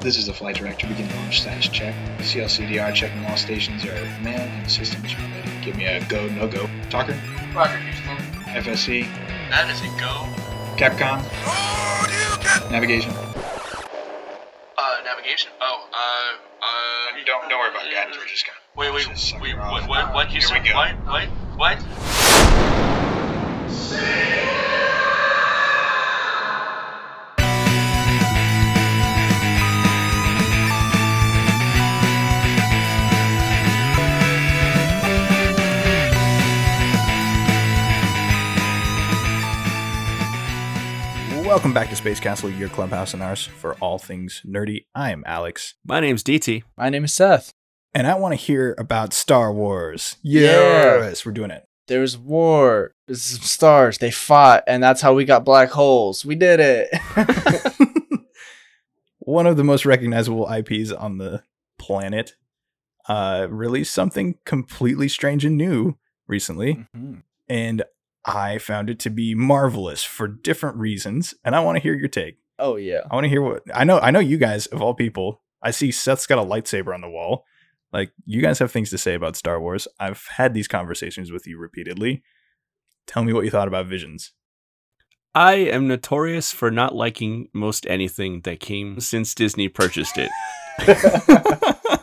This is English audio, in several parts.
This is the flight director. Begin launch status check. CLCDR checking all stations are manned and systems are ready. Give me a go, no go. Talker, Roger, Houston. FSC, That is a go. Capcom, Oh, navigation. Uh, navigation. Oh, uh, uh. Don't don't worry about guidance. We're just gonna. Wait, wait, wait. What? What? What? Here Houston? we go. What? What? What? Welcome back to Space Castle, your clubhouse and ours for all things nerdy. I am Alex, My name's DT. My name is Seth. and I want to hear about Star Wars. Yeah. Yes, we're doing it. There was war. There's some stars. They fought, and that's how we got black holes. We did it. One of the most recognizable IPs on the planet uh, released something completely strange and new recently, Mhm. and I found it to be marvelous for different reasons. And I want to hear your take. Oh yeah. I want to hear what I know. I know you guys of all people. I see Seth's got a lightsaber on the wall. Like you guys have things to say about Star Wars. I've had these conversations with you repeatedly. Tell me what you thought about Visions. I am notorious for not liking most anything that came since Disney purchased it.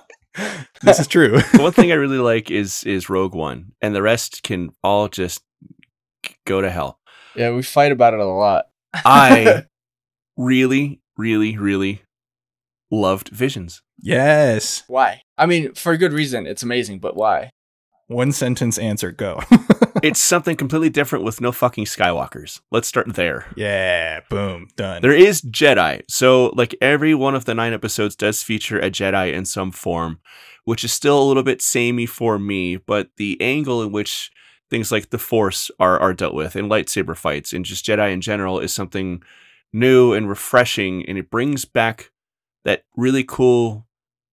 this is true. The one thing I really like is is Rogue One, and the rest can all just go to hell. Yeah, we fight about it a lot. I really, really, really loved Visions. yes. Why? I mean, for a good reason. It's amazing, but why? One sentence answer. Go. It's something completely different with no fucking Skywalkers. Let's start there. yeah. Boom. Done. There is Jedi. So, like, every one of the nine episodes does feature a Jedi in some form, which is still a little bit samey for me, but the angle in which things like the Force are, are dealt with in lightsaber fights and just Jedi in general is something new and refreshing. And it brings back that really cool,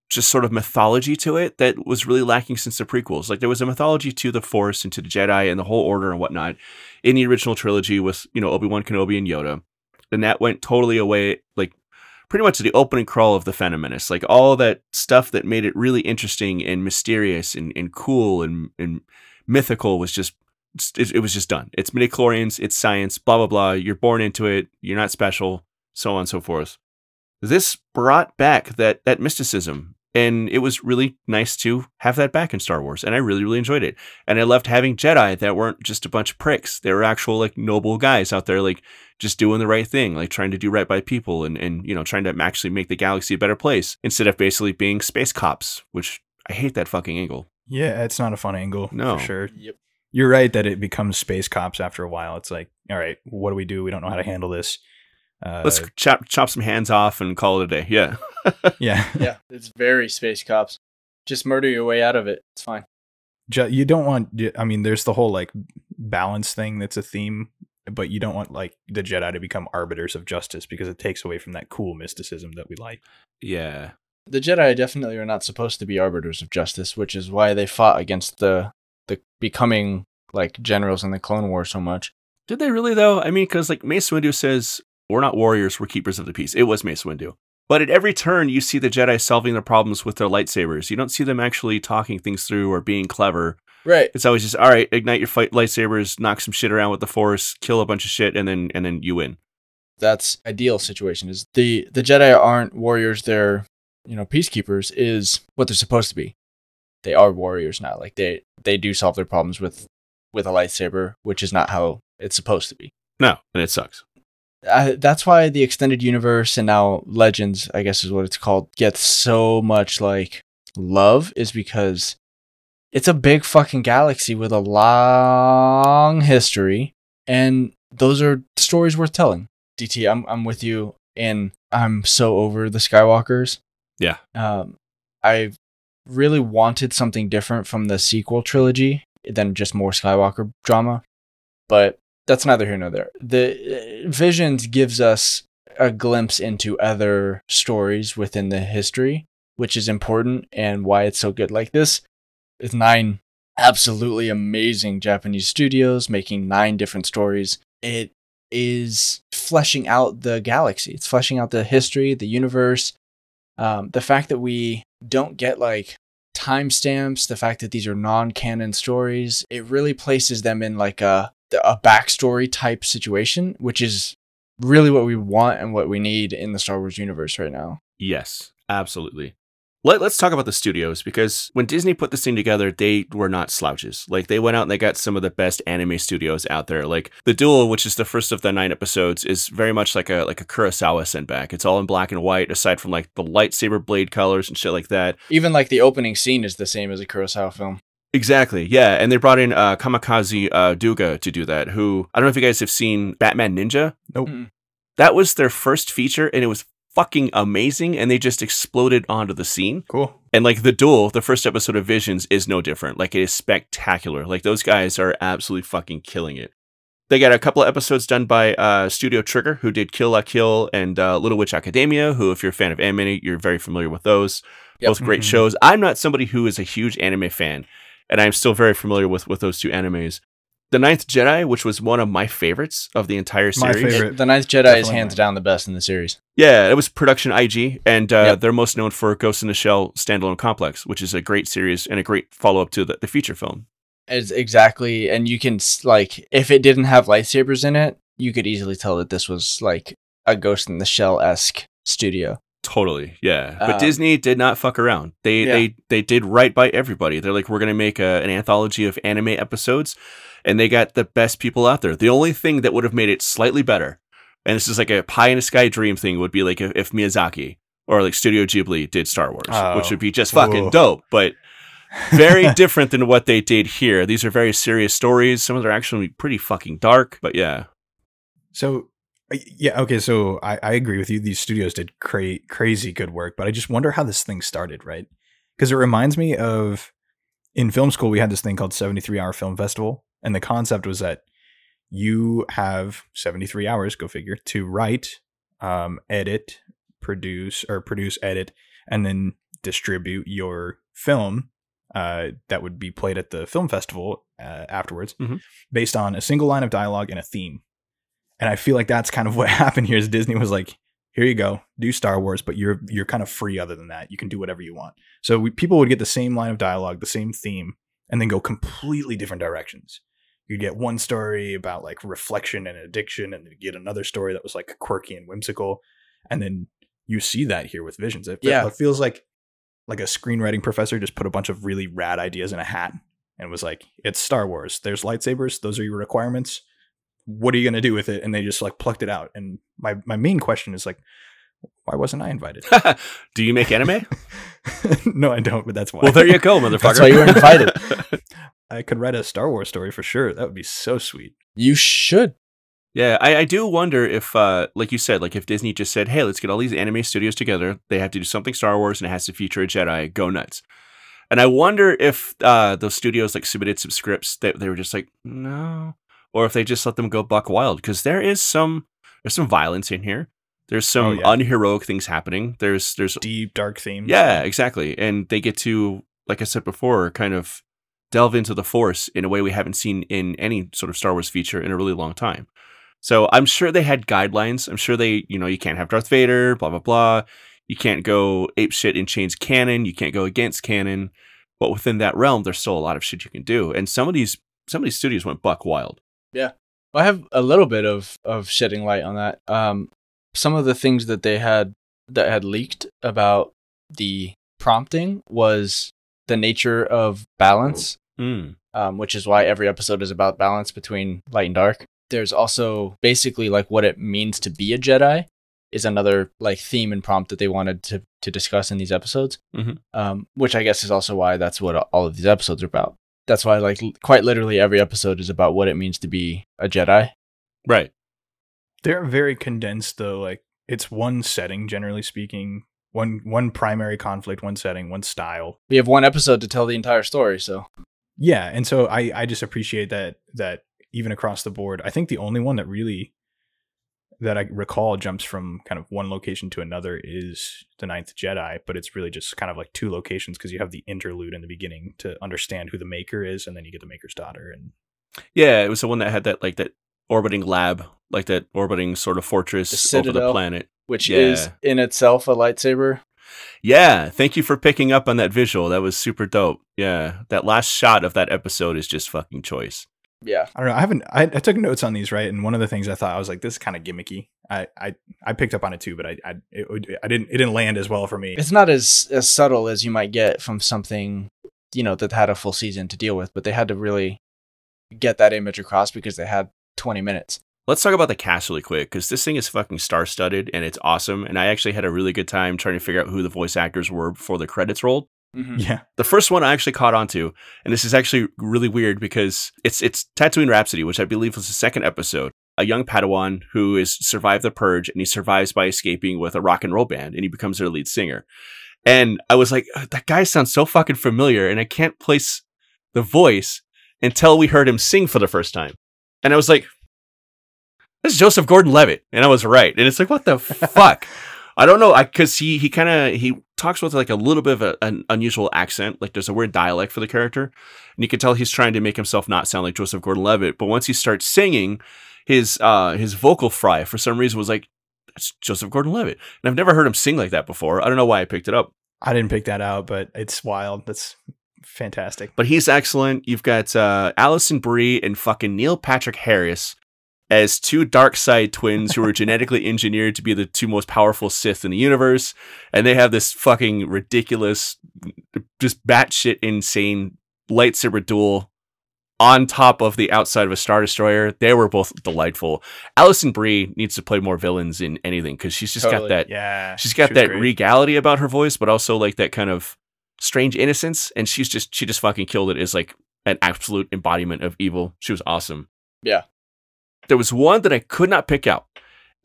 just sort of mythology to it that was really lacking since the prequels. Like, there was a mythology to the Force and to the Jedi and the whole order and whatnot in the original trilogy with, you know, Obi Wan Kenobi and Yoda and that went totally away like pretty much the opening crawl of the Phantom Menace. Like all that stuff that made it really interesting and mysterious and, and cool and, and mythical was just it, it was just done. It's midichlorians, it's science, blah blah blah. You're born into it, you're not special, so on and so forth. This brought back that that mysticism. And it was really nice to have that back in Star Wars. And I really, really enjoyed it. And I loved having Jedi that weren't just a bunch of pricks. They were actual like noble guys out there, like just doing the right thing, like trying to do right by people and, and you know, trying to actually make the galaxy a better place instead of basically being space cops, which I hate that fucking angle. Yeah. It's not a fun angle. No. For sure. Yep. You're right that it becomes space cops after a while. It's like, all right, what do we do? We don't know how to handle this. Uh, Let's chop chop some hands off and call it a day. Yeah. yeah. Yeah, it's very space cops. Just murder your way out of it. It's fine. you don't want i mean there's the whole like balance thing that's a theme but you don't want like the jedi to become arbiters of justice because it takes away from that cool mysticism that we like Yeah. The Jedi definitely are not supposed to be arbiters of justice, which is why they fought against the the becoming like generals in the Clone War so much. Did they really though? I mean, because like Mace Windu says, we're not warriors, we're keepers of the peace. It was Mace Windu. But at every turn, you see the Jedi solving their problems with their lightsabers. You don't see them actually talking things through or being clever. Right. It's always just, all right, ignite your fight lightsabers, knock some shit around with the Force, kill a bunch of shit, and then and then you win. That's ideal situation. Is the the Jedi aren't warriors? They're you know peacekeepers. Is what they're supposed to be. They are warriors now. Like they they do solve their problems with with a lightsaber, which is not how it's supposed to be. No, and it sucks. uh, that's why the extended universe and now legends i guess is what it's called gets so much like love is because it's a big fucking galaxy with a long history and those are stories worth telling dt i'm, I'm with you and i'm so over the skywalkers Yeah. um, i really wanted something different from the sequel trilogy than just more skywalker drama but that's neither here nor there. The uh, Visions gives us a glimpse into other stories within the history, which is important and why it's so good. Like this is nine absolutely amazing Japanese studios making nine different stories. It is fleshing out the galaxy. It's fleshing out the history, the universe, Um, the fact that we don't get like timestamps, the fact that these are non-canon stories, it really places them in like a a backstory type situation, which is really what we want and what we need in the Star Wars universe right now. Yes, absolutely. Let, us talk about the studios because when Disney put this thing together, they were not slouches. Like they went out and they got some of the best anime studios out there. Like the Duel, which is the first of the nine episodes, is very much like a like a Kurosawa sent back. It's all in black and white, aside from like the lightsaber blade colors and shit like that. Even like the opening scene is the same as a Kurosawa film. Exactly, yeah, and they brought in uh, Kamikaze uh, Douga to do that. Who I don't know if you guys have seen Batman Ninja. Nope. Mm. That was their first feature, and it was fucking amazing and they just exploded onto the scene. Cool. And like the duel, the first episode of Visions is no different. Like it is spectacular. Like those guys are absolutely fucking killing it. They got a couple of episodes done by uh, Studio Trigger, who did Kill La Kill and uh, Little Witch Academia, who, if you're a fan of anime, you're very familiar with those. Yep. Both great Mhm. shows. I'm not somebody who is a huge anime fan, and I'm still very familiar with, with those two animes. The Ninth Jedi, which was one of my favorites of the entire series. My series. favorite. The Ninth Jedi is hands mine. down the best in the series. Yeah, it was production IG, and uh, Yep. they're most known for Ghost in the Shell standalone complex, which is a great series and a great follow up to the, the feature film. It's exactly, and you can like if it didn't have lightsabers in it, you could easily tell that this was like a Ghost in the Shell esque studio. Totally, yeah. But Um, Disney did not fuck around. They Yeah. they they did right by everybody. They're like, we're gonna make a, an anthology of anime episodes, and they got the best people out there. The only thing that would have made it slightly better, and this is like a pie in the sky dream thing, would be like if, if Miyazaki or like Studio Ghibli did Star Wars, Oh. which would be just fucking Whoa. dope. But very different than what they did here. These are very serious stories. Some of them are actually pretty fucking dark. But yeah, So uh, yeah, okay. So I, I agree with you. These studios did cra- crazy good work, but I just wonder how this thing started, right? Because it reminds me of in film school we had this thing called 73 hour film festival, and the concept was that you have 73 hours, go figure, to write, um, edit, produce, or produce, edit, and then distribute your film uh, that would be played at the film festival uh, afterwards, Mhm. based on a single line of dialogue and a theme. And I feel like that's kind of what happened here. Is Disney was like, "Here you go, do Star Wars, but you're you're kind of free. Other than that, you can do whatever you want." So we, people would get the same line of dialogue, the same theme, and then go completely different directions. You get one story about like reflection and addiction, and then you get another story that was like quirky and whimsical, and then you see that here with Visions. It, Yeah. it feels like like a screenwriting professor just put a bunch of really rad ideas in a hat and was like, "It's Star Wars. There's lightsabers. Those are your requirements. What are you gonna do with it?" And they just like plucked it out. And my my main question is like, why wasn't I invited? do you make anime? no, I don't. But that's why. well, there you go, motherfucker. That's why you were invited. I could write a Star Wars story for sure. That would be so sweet. You should. Yeah, I, I do wonder if, uh, like you said, like if Disney just said, "Hey, let's get all these anime studios together. They have to do something Star Wars, and it has to feature a Jedi. Go nuts!" And I wonder if uh, those studios like submitted some scripts that they were just like, "No," or if they just let them go buck wild because there is some there's some violence in here. There's some Oh, yeah. unheroic things happening. There's there's Deep dark themes. yeah, exactly. And they get to, like I said before, kind of delve into the Force in a way we haven't seen in any sort of Star Wars feature in a really long time. So I'm sure they had guidelines. I'm sure they, you know, you can't have Darth Vader, blah, blah, blah. You can't go ape shit and change canon. You can't go against canon. But within that realm, there's still a lot of shit you can do. And some of these some of these studios went buck wild. Yeah, I have a little bit of of shedding light on that. Um, some of the things that they had that had leaked about the prompting was the nature of balance, Mm. um, which is why every episode is about balance between light and dark. There's also basically like what it means to be a Jedi is another like theme and prompt that they wanted to to discuss in these episodes. Mhm. Um, which I guess is also why that's what all of these episodes are about. That's why like l- quite literally every episode is about what it means to be a Jedi. Right. They're very condensed though. Like it's one setting, generally speaking. One one primary conflict, one setting, one style. We have one episode to tell the entire story, so Yeah, and so I I just appreciate that that even across the board. I think the only one that really that I recall jumps from kind of one location to another is the Ninth Jedi, but it's really just kind of like two locations because you have the interlude in the beginning to understand who the Maker is, and then you get the Maker's daughter, and Yeah, it was the one that had that like that orbiting lab, like that orbiting sort of fortress The over the planet. which Yeah. is in itself a lightsaber. Yeah, thank you for picking up on that visual. That was super dope. Yeah, that last shot of that episode is just fucking choice. Yeah. I don't know. I haven't. I, I took notes on these right, and one of the things I thought I was like, this is kind of gimmicky. I, I I picked up on it too, but I I it, I didn't it didn't land as well for me. It's not as as subtle as you might get from something, you know, that had a full season to deal with, but they had to really get that image across because they had 20 minutes. Let's talk about the cast really quick because this thing is fucking star studded and it's awesome. And I actually had a really good time trying to figure out who the voice actors were before the credits rolled. Yeah, The first one I actually caught on to, and this is actually really weird because it's it's Tatooine Rhapsody, which I believe was the second episode. A young Padawan who has survived the purge and he survives by escaping with a rock and roll band and he becomes their lead singer. And I was like, "Uh, that guy sounds so fucking familiar, and I can't place the voice until we heard him sing for the first time. And I was like, this is Joseph Gordon-Levitt, and I was right. And it's like, what the fuck? I don't know, I because he he kind of he talks with like a little bit of a, an unusual accent. Like there's a weird dialect for the character, and you can tell he's trying to make himself not sound like Joseph Gordon-Levitt. But once he starts singing, his uh his vocal fry for some reason was like, it's Joseph Gordon-Levitt, and I've never heard him sing like that before. I don't know why I picked it up. I didn't pick that out, but it's wild. That's fantastic. but he's excellent. You've got uh, Alison Brie and fucking Neil Patrick Harris as two dark side twins who were genetically engineered to be the two most powerful Sith in the universe, and they have this fucking ridiculous, just batshit insane lightsaber duel on top of the outside of a star destroyer. They were both delightful. Alison Brie needs to play more villains in anything because she's just Totally. got that Yeah, she's got she that great. regality about her voice, but also like that kind of strange innocence. And she's just she just fucking killed it as like an absolute embodiment of evil. She was awesome. Yeah. There was one that I could not pick out,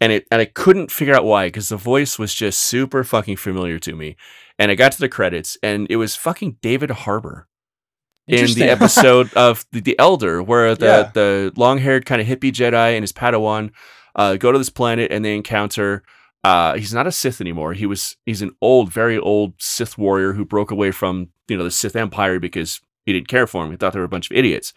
and it and I couldn't figure out why because the voice was just super fucking familiar to me. And I got to the credits, and it was fucking David Harbour in the episode of the, the Elder, where the Yeah. the long haired kind of hippie Jedi and his Padawan uh, go to this planet and they encounter. Uh, he's not a Sith anymore. He was he's an old, very old Sith warrior who broke away from you know the Sith Empire because he didn't care for him. He thought they were a bunch of idiots.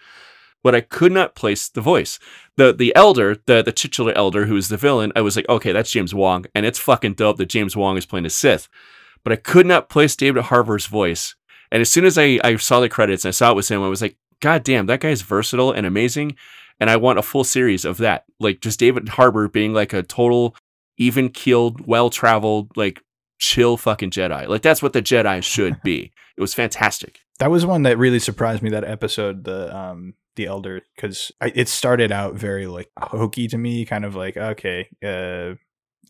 But I could not place the voice. The the elder, the the titular elder who is the villain, I was like, okay, that's James Hong, and it's fucking dope that James Hong is playing a Sith. But I could not place David Harbour's voice. And as soon as I, I saw the credits and I saw it was him, I was like, God damn, that guy's versatile and amazing. And I want a full series of that. Like just David Harbour being like a total, even keeled, well traveled, like chill fucking Jedi. Like that's what the Jedi should be. It was fantastic. That was one that really surprised me. That episode, the um, the elder, because it started out very like hokey to me, kind of like okay, uh,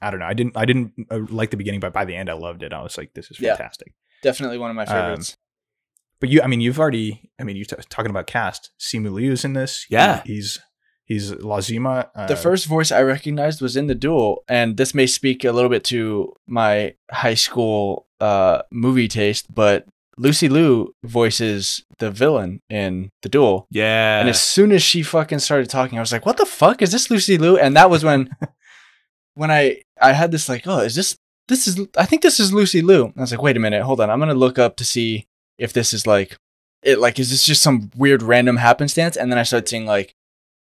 I don't know. I didn't I didn't uh, like the beginning, but by the end, I loved it. I was like, this is Yeah. fantastic. Definitely one of my Um, favorites. But you, I mean, you've already, I mean, you're t- talking about cast. Simu Liu's in this. He- Yeah. he's he's Lazima. Uh, the first voice I recognized was in the duel, and this may speak a little bit to my high school uh, movie taste, but Lucy Liu voices the villain in the duel. Yeah. And as soon as she fucking started talking, I was like, "What the fuck is this Lucy Liu?" And that was when, when I I had this like, "Oh, is this this is I think this is Lucy Liu." And I was like, "Wait a minute, hold on, I'm gonna look up to see if this is like it. Like, is this just some weird random happenstance?" And then I started seeing like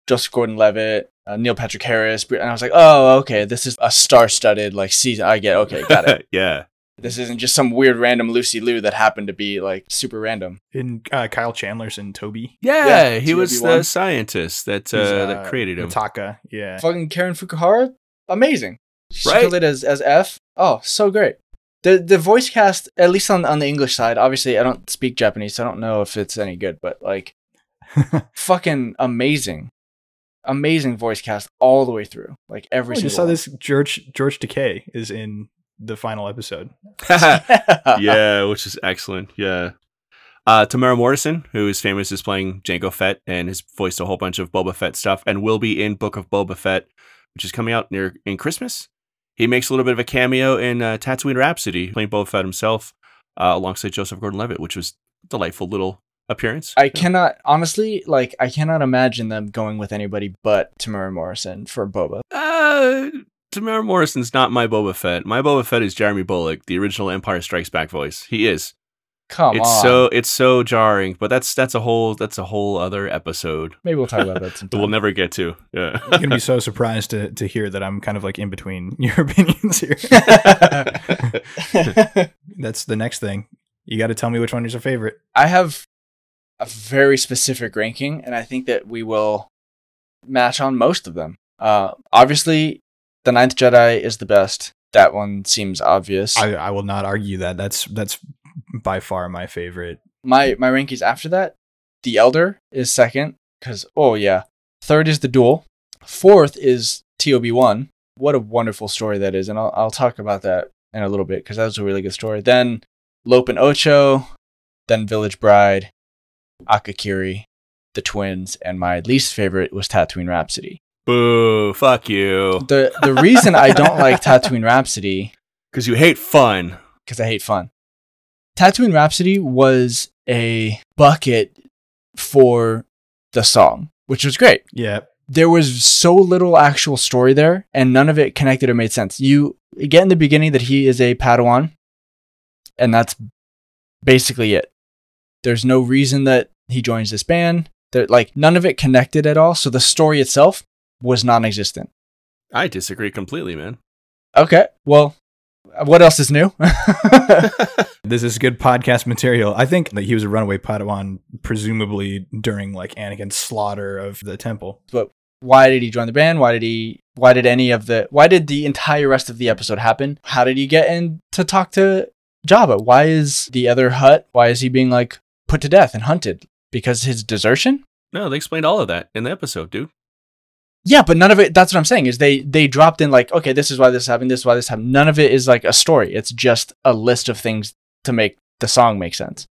Joseph Gordon-Levitt, uh, Neil Patrick Harris, and I was like, "Oh, okay, this is a star-studded like season. I get okay, got it. yeah. This isn't just some weird random Lucy Liu that happened to be like super random." in uh, Kyle Chandler's in Toby. Yeah, Yeah, he was the scientist that uh, He's, that created him. Mitaka. Yeah. fucking Karen Fukuhara, amazing. She Right? killed it as as F. Oh, so great. The the voice cast, at least on on the English side, obviously I don't speak Japanese, so I don't know if it's any good, but like fucking amazing. Amazing voice cast all the way through. Like every I single just saw one. this George George Takei is in the final episode. yeah, which is excellent. Yeah. Uh, Temuera Morrison, who is famous as playing Jango Fett and has voiced a whole bunch of Boba Fett stuff and will be in Book of Boba Fett, which is coming out near in Christmas. He makes a little bit of a cameo in uh, Tatooine Rhapsody, playing Boba Fett himself, uh, alongside Joseph Gordon-Levitt, which was a delightful little appearance. I cannot honestly like I cannot imagine them going with anybody but Temuera Morrison for Boba. Uh, Temuera Morrison's not my Boba Fett. My Boba Fett is Jeremy Bulloch, the original Empire Strikes Back voice. He is. Come it's on. so it's so jarring, but that's that's a whole that's a whole other episode Maybe we'll talk about that that sometime. we'll never get to. Yeah. You're gonna be so surprised to to hear that I'm kind of like in between your opinions here. That's the next thing. You got to tell me which one is your favorite. I have a very specific ranking, and I think that we will match on most of them. Uh, obviously, the Ninth Jedi is the best. That one seems obvious. I, I will not argue that. That's that's by far my favorite. my my rankings after that, the Elder is second because oh yeah, third is the Duel, fourth is Tob one. What a wonderful story that is, and I'll I'll talk about that in a little bit because that was a really good story. Then Lope and Ocho, then Village Bride, Akakiri, the twins, and my least favorite was Tatooine Rhapsody. Boo! Fuck you. The the reason I don't like Tatooine Rhapsody Because you hate fun. because I hate fun. Tatooine Rhapsody was a bucket for the song, which was great. Yeah. There was so little actual story there, and none of it connected or made sense. You get in the beginning that he is a Padawan, and that's basically it. There's no reason that he joins this band. That like none of it connected at all. So the story itself was non-existent. I disagree completely, man. Okay, well, what else is new? This is good podcast material. I think that he was a runaway Padawan, presumably during like Anakin's slaughter of the temple. but why did he join the band? Why did he? Why did any of the? Why did the entire rest of the episode happen? How did he get in to talk to Jabba? Why is the other Hutt? Why is he being like put to death and hunted because his desertion? No, they explained all of that in the episode, dude. Yeah, but none of it. That's what I'm saying. Is they they dropped in like, okay, this is why this happened. This is why this happened. None of it is like a story. It's just a list of things to make the song make sense.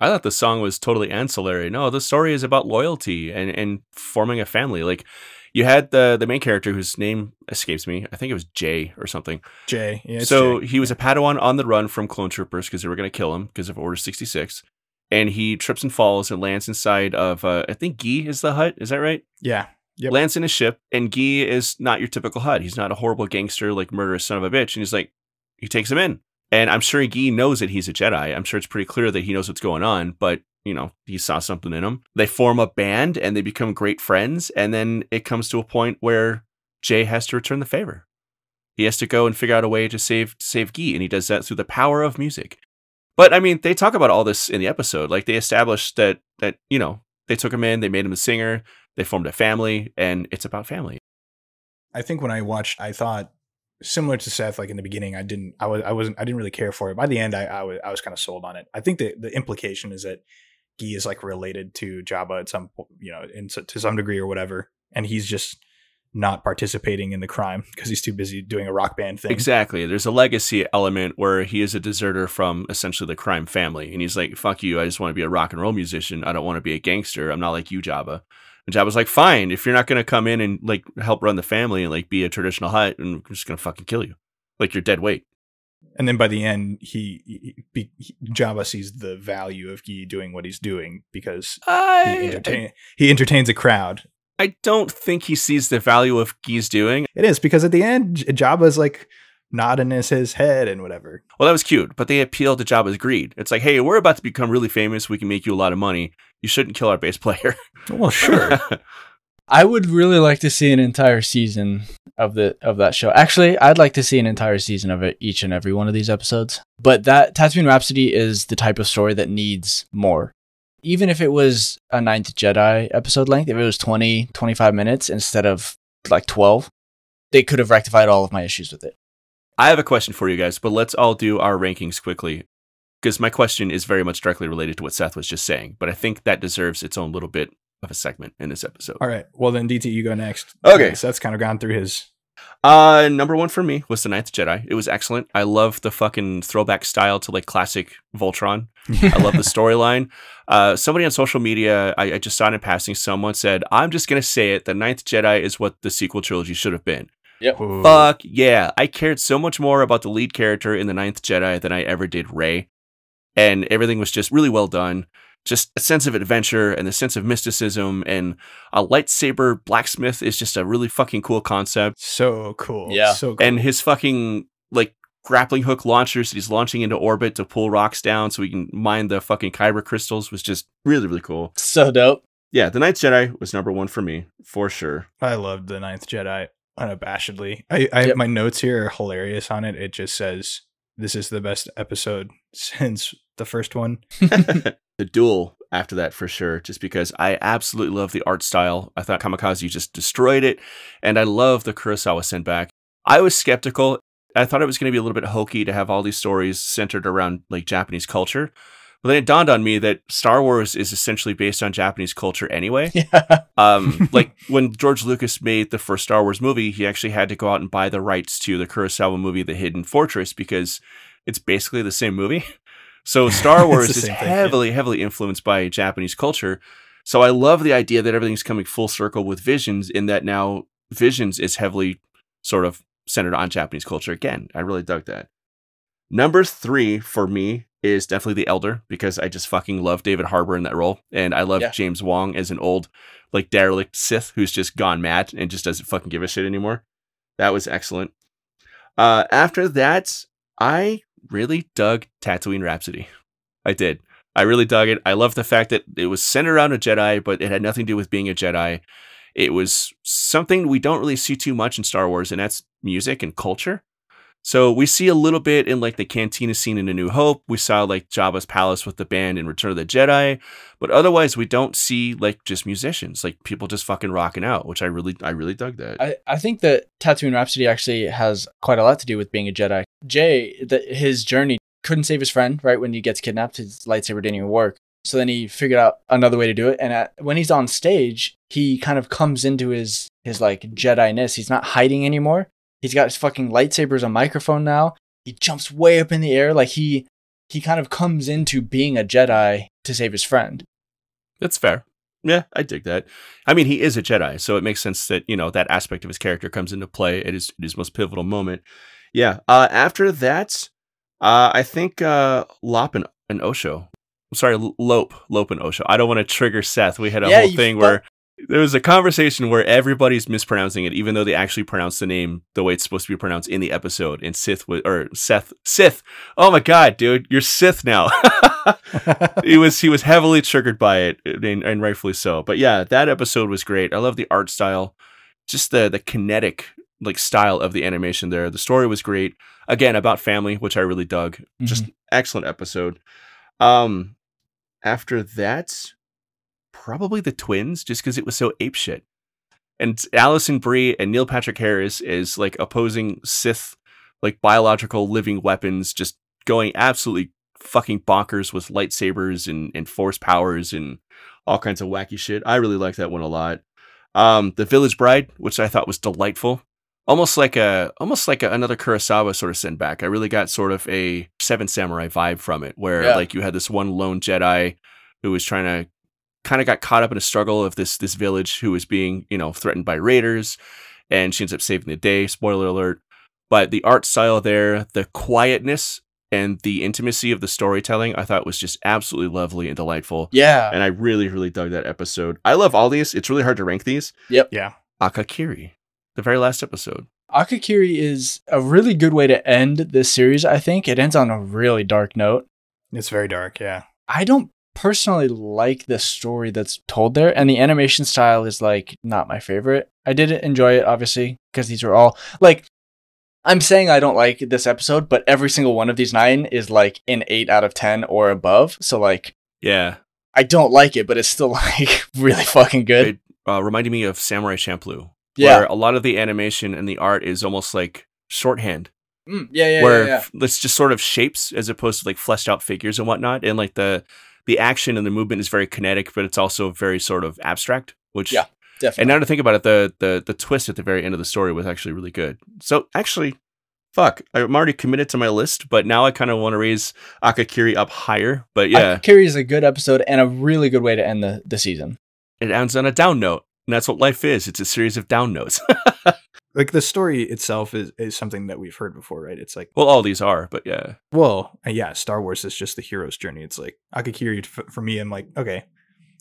I thought the song was totally ancillary. No, the story is about loyalty and, and forming a family. Like you had the the main character whose name escapes me. I think it was Jay or something. Jay. Yeah, so Jay. he was a Padawan on the run from clone troopers because they were going to kill him because of Order 66. And he trips and falls and lands inside of, uh, I think Guy is the Hutt. Is that right? Yeah. Yep. Lands in a ship, and Guy is not your typical Hutt. He's not a horrible gangster, like murderous son of a bitch. And he's like, he takes him in. And I'm sure Guy knows that he's a Jedi. I'm sure it's pretty clear that he knows what's going on, but you know, he saw something in him. They form a band and they become great friends. And then it comes to a point where Jay has to return the favor. He has to go and figure out a way to save save Guy, and he does that through the power of music. But I mean, they talk about all this in the episode. Like they established that that you know they took him in, they made him a singer, they formed a family, and it's about family. I think when I watched, I thought similar to Seth. Like in the beginning, I didn't, I was, I wasn't, I didn't really care for it. By the end, I, I was, I was kind of sold on it. I think the the implication is that Guy is like related to Jabba at some, you know, in to some degree or whatever, and he's just not participating in the crime because he's too busy doing a rock band thing. Exactly. There's a legacy element where he is a deserter from essentially the crime family, and he's like, "Fuck you! I just want to be a rock and roll musician. I don't want to be a gangster. I'm not like you, Jabba." And Jabba's like, "Fine, if you're not gonna come in and like help run the family and like be a traditional Hutt, and I'm just gonna fucking kill you, like you're dead weight." And then by the end, he, he, he he- Jabba sees the value of Guy doing what he's doing because he, I, entertain, he entertains a crowd. I don't think he sees the value of Guy's doing. It is because at the end, Jabba's like nodding his, his head and whatever. Well, that was cute, but they appeal to Jabba's greed. It's like, hey, we're about to become really famous. We can make you a lot of money. You shouldn't kill our bass player. Well, sure. I would really like to see an entire season of the of that show. Actually, I'd like to see an entire season of it, each and every one of these episodes. But that Tatooine Rhapsody is the type of story that needs more. Even if it was a Ninth Jedi episode length, if it was 20, 25 minutes instead of like 12, they could have rectified all of my issues with it. I have a question for you guys, but let's all do our rankings quickly. Because my question is very much directly related to what Seth was just saying, but I think that deserves its own little bit of a segment in this episode. All right. Well, then DT, you go next. Okay. So that's kind of gone through his. Uh, number one for me was The Ninth Jedi. It was excellent. I love the fucking throwback style to like classic Voltron. I love the storyline. Uh, somebody on social media, I, I just saw it in passing, someone said, I'm just going to say it. The Ninth Jedi is what the sequel trilogy should have been. Ooh. Fuck yeah. I cared so much more about the lead character in The Ninth Jedi than I ever did Rey. And everything was just really well done. Just a sense of adventure and the sense of mysticism and a lightsaber blacksmith is just a really fucking cool concept. So cool. Yeah. So cool. And his fucking like grappling hook launchers that he's launching into orbit to pull rocks down so he can mine the fucking kyber crystals was just really, really cool. So dope. Yeah, The Ninth Jedi was number one for me, for sure. I loved the Ninth Jedi unabashedly. I, I Yep. my notes here are hilarious on it. It just says this is the best episode since the first one. the duel after that for sure, just because I absolutely love the art style. I thought Kamikaze just destroyed it, and I love the Kurosawa sent back. I was skeptical. I thought it was going to be a little bit hokey to have all these stories centered around like Japanese culture. But then it dawned on me that Star Wars is essentially based on Japanese culture anyway. Yeah. Um, like when George Lucas made the first Star Wars movie, he actually had to go out and buy the rights to the Kurosawa movie, The Hidden Fortress, because it's basically the same movie. So Star Wars is same thing, yeah. heavily, heavily influenced by Japanese culture. So I love the idea that everything's coming full circle with Visions, in that now Visions is heavily sort of centered on Japanese culture again. I really dug that. Number three for me is definitely the Elder because I just fucking love David Harbour in that role, and I love Yeah. James Hong as an old, like derelict Sith who's just gone mad and just doesn't fucking give a shit anymore. That was excellent. Uh, after that, I really dug Tatooine Rhapsody. I did. I really dug it. I love the fact that it was centered around a Jedi, but it had nothing to do with being a Jedi. It was something we don't really see too much in Star Wars, and that's music and culture. So we see a little bit in like the cantina scene in A New Hope. We saw like Jabba's palace with the band in Return of the Jedi, but otherwise we don't see like just musicians, like people just fucking rocking out, which I really, I really dug that. I, I think that Tatooine Rhapsody actually has quite a lot to do with being a Jedi. Jay, the, his journey couldn't save his friend, right? When he gets kidnapped, his lightsaber didn't even work. So then he figured out another way to do it. And at, when he's on stage, he kind of comes into his, his like Jedi-ness. He's not hiding anymore. He's got his fucking lightsaber as a microphone now. He jumps way up in the air. Like he, he kind of comes into being a Jedi to save his friend. That's fair. Yeah, I dig that. I mean, he is a Jedi, so it makes sense that you know that aspect of his character comes into play at his at his most pivotal moment. Yeah. Uh, after that, uh, I think uh, Lop and, and Osho. Sorry, L- Lope, Lope and Osho. I don't want to trigger Seth. We had a Yeah, whole thing fu- where there was a conversation where everybody's mispronouncing it, even though they actually pronounced the name the way it's supposed to be pronounced in the episode. And Sith was or Seth Sith. Oh my god, dude, you're Sith now. he was he was heavily triggered by it and, and rightfully so but yeah that episode was great i love the art style just the the kinetic like style of the animation there the story was great again about family which i really dug just excellent episode um after that probably the twins just because it was so apeshit and Alison Brie and Neil Patrick Harris is like opposing Sith like biological living weapons just going absolutely fucking bonkers with lightsabers and, and force powers and all kinds of wacky shit. I really like that one a lot. Um, the Village Bride, which I thought was delightful, almost like a almost like a, another Kurosawa sort of send back. I really got sort of a Seven Samurai vibe from it, where Yeah. like you had this one lone Jedi who was trying to kind of got caught up in a struggle of this this village who was being you know threatened by raiders, and she ends up saving the day. Spoiler alert. But the art style there, the quietness and the intimacy of the storytelling, I thought was just absolutely lovely and delightful. Yeah. And I really, really dug that episode. I love all these. It's really hard to rank these. Yep. Yeah. Akakiri, the very last episode. Akakiri is a really good way to end this series, I think. It ends on a really dark note. It's very dark. Yeah. I don't personally like the story that's told there, and the animation style is like not my favorite. I didn't enjoy it, obviously, because these are all like I'm saying I don't like this episode, but every single one of these nine is like an eight out of ten or above. So like Yeah. I don't like it, but it's still like really fucking good. It uh, reminded me of Samurai Champloo, Yeah. where a lot of the animation and the art is almost like shorthand, Mm, yeah, yeah, where yeah, yeah. it's just sort of shapes as opposed to like fleshed out figures and whatnot. And like the the action and the movement is very kinetic, but it's also very sort of abstract. Which Yeah. Definitely. And now to think about it, the the the twist at the very end of the story was actually really good. So actually, fuck, I'm already committed to my list, but now I kind of want to raise Akakiri up higher. But yeah, Akakiri is a good episode and a really good way to end the, the season. it ends on a down note, and that's what life is. It's a series of down notes. Like the story itself is, is something that we've heard before, right? It's like, well, all these are, but yeah, well, uh, yeah, Star Wars is just the hero's journey. It's like Akakiri f- for me. I'm like, okay,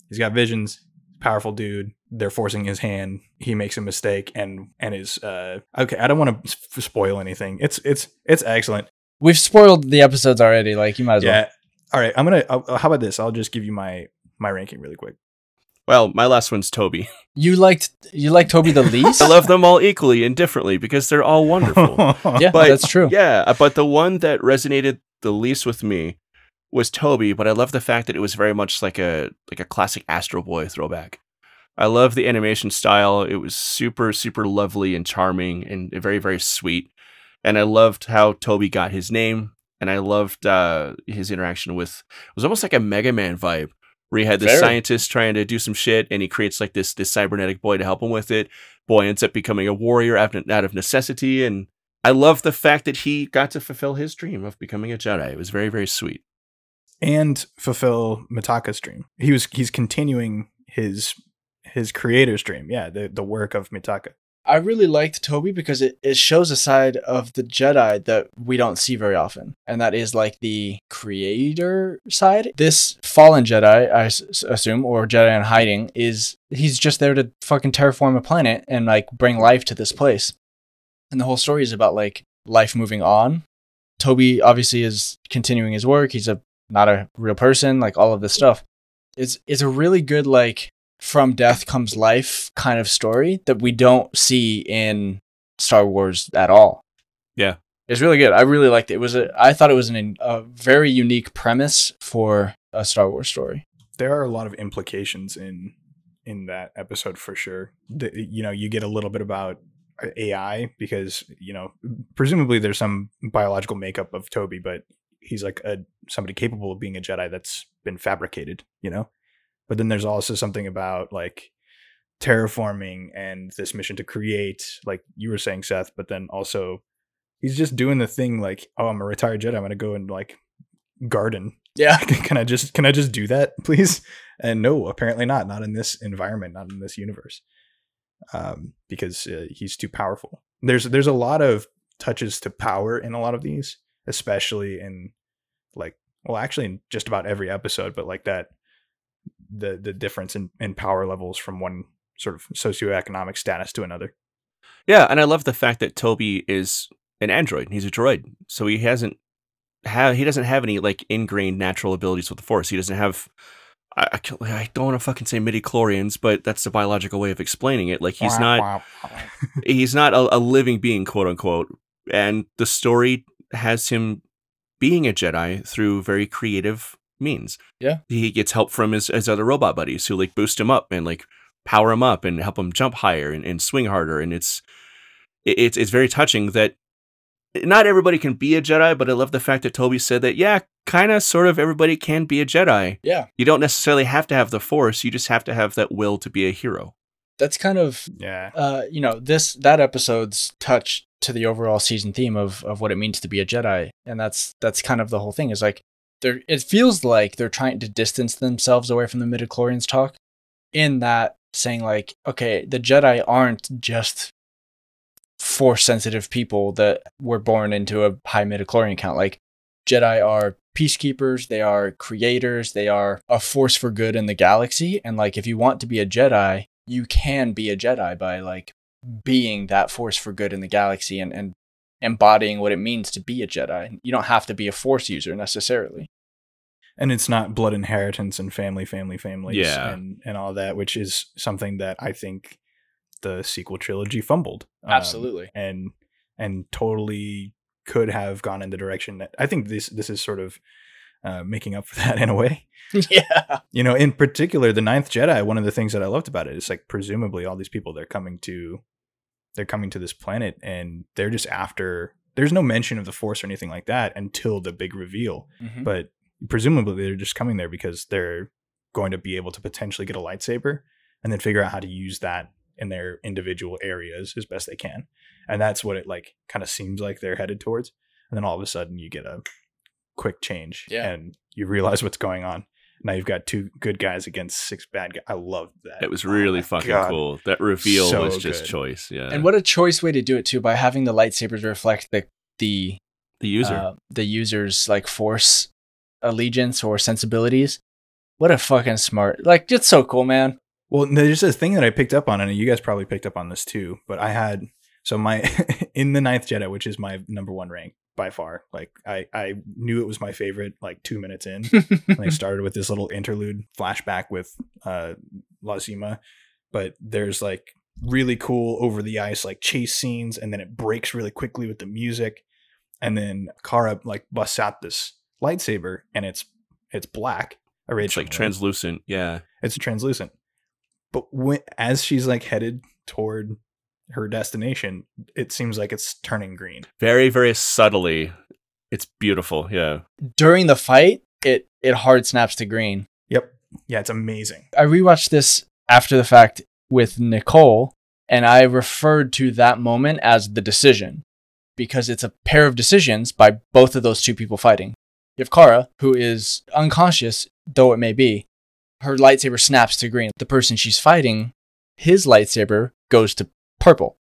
he's got visions, powerful dude. They're forcing his hand. He makes a mistake and and is uh okay. I don't want to s- spoil anything. It's it's it's excellent. We've spoiled the episodes already. Like you might as well. Yeah. All right. I'm gonna. Uh, how about this? I'll just give you my my ranking really quick. Well, my last one's Toby. You liked you like Toby the least? I love them all equally and differently because they're all wonderful. yeah, but- that's true. Yeah, uh, but the one that resonated the least with me was Toby, but I love the fact that it was very much like a like a classic Astro Boy throwback. I love the animation style. It was super super lovely and charming and very very sweet. And I loved how Toby got his name and I loved uh, his interaction with it was almost like a Mega Man vibe where he had this Very. scientist trying to do some shit and he creates like this this cybernetic boy to help him with it. Boy ends up becoming a warrior out of out of necessity and I love the fact that he got to fulfill his dream of becoming a Jedi. It was very, very sweet. and fulfill Mitaka's dream. He was he's continuing his his creator's dream. Yeah, the the work of Mitaka. I really liked Toby because it, it shows a side of the Jedi that we don't see very often. And that is like the creator side. This fallen Jedi, I s- assume, or Jedi in hiding, is he's just there to fucking terraform a planet and like bring life to this place. And the whole story is about like life moving on. Toby obviously is continuing his work. He's a not a real person, like all of this stuff. It's it's a really good like from death comes life kind of story that we don't see in Star Wars at all. Yeah. It's really good. I really liked it. It was a I thought it was an, a very unique premise for a Star Wars story. There are a lot of implications in in that episode for sure. The, you know, you get a little bit about AI because you know presumably there's some biological makeup of Toby, but he's like a somebody capable of being a Jedi that's been fabricated. You know, but then there's also something about like terraforming and this mission to create, like you were saying, Seth. But then also he's just doing the thing like, oh, I'm a retired Jedi. I'm gonna go and like garden Yeah. can I just can I just do that, please? And no, apparently not. Not in this environment, not in this universe, um, because uh, he's too powerful. There's there's a lot of touches to power in a lot of these, especially in like well, actually in just about every episode, but like that the the difference in, in power levels from one sort of socioeconomic status to another. Yeah, and I love the fact that Toby is an android. He's a droid, so he hasn't have he doesn't have any like ingrained natural abilities with the Force. He doesn't have. I, I can't- I don't want to fucking say midichlorians, but that's the biological way of explaining it. Like he's not he's not a, a living being, quote unquote. And the story has him being a Jedi through very creative means. Yeah. He gets help from his, his other robot buddies who like boost him up and like power him up and help him jump higher and, and swing harder. And it's it's it's very touching that not everybody can be a Jedi, but I love the fact that Toby said that, yeah, kind of sort of everybody can be a Jedi. Yeah. You don't necessarily have to have the force, you just have to have that will to be a hero. That's kind of Yeah, uh, you know, this that episode's touch to the overall season theme of of what it means to be a Jedi, and that's that's kind of the whole thing. Is like they're it feels like they're trying to distance themselves away from the midichlorians talk, in that saying like, okay, the Jedi aren't just force sensitive people that were born into a high midichlorian count. Like Jedi are peacekeepers, they are creators, they are a force for good in the galaxy, and like if you want to be a Jedi, you can be a Jedi by like being that force for good in the galaxy and, and embodying what it means to be a Jedi. You don't have to be a force user necessarily. and it's not blood inheritance and family, family, families, Yeah. and and all that, which is something that I think the sequel trilogy fumbled. Um, Absolutely. and and totally could have gone in the direction that I think this this is sort of uh, making up for that in a way. yeah. You know, in particular, the Ninth Jedi. One of the things that I loved about it is like presumably all these people they're coming to, they're coming to this planet and they're just after. There's no mention of the Force or anything like that until the big reveal Mhm. but presumably they're just coming there because they're going to be able to potentially get a lightsaber and then figure out how to use that in their individual areas as best they can and that's what it like kind of seems like they're headed towards and then all of a sudden you get a quick change Yeah. and you realize what's going on now you've got two good guys against six bad guys i loved that It was Oh really my fucking God. cool. That reveal So was just good. choice. Yeah. And what a choice way to do it too by having the lightsabers reflect the the the user. uh, the user's like force allegiance or sensibilities. What a fucking smart. Like it's so cool, man. Well, there's this thing that I picked up on, and you guys probably picked up on this too. But I had so my in the Ninth Jedi, which is my number one rank by far. Like I I knew it was my favorite like two minutes in. and they started with this little interlude flashback with uh Lazima, but there's like really cool over the ice like chase scenes, and then it breaks really quickly with the music, and then Kara like busts out this lightsaber, and it's it's black. It's Originally. like translucent. Yeah. it's translucent. But when as she's like headed toward her destination, it seems like it's turning green. Very, very subtly. It's beautiful. Yeah. During the fight, it it hard snaps to green. Yep. Yeah, it's amazing. I rewatched this after the fact with Nicole, and I referred to that moment as the decision because it's a pair of decisions by both of those two people fighting. You have Kara, who is unconscious, though it may be. Her lightsaber snaps to green. The person she's fighting, his lightsaber goes to purple,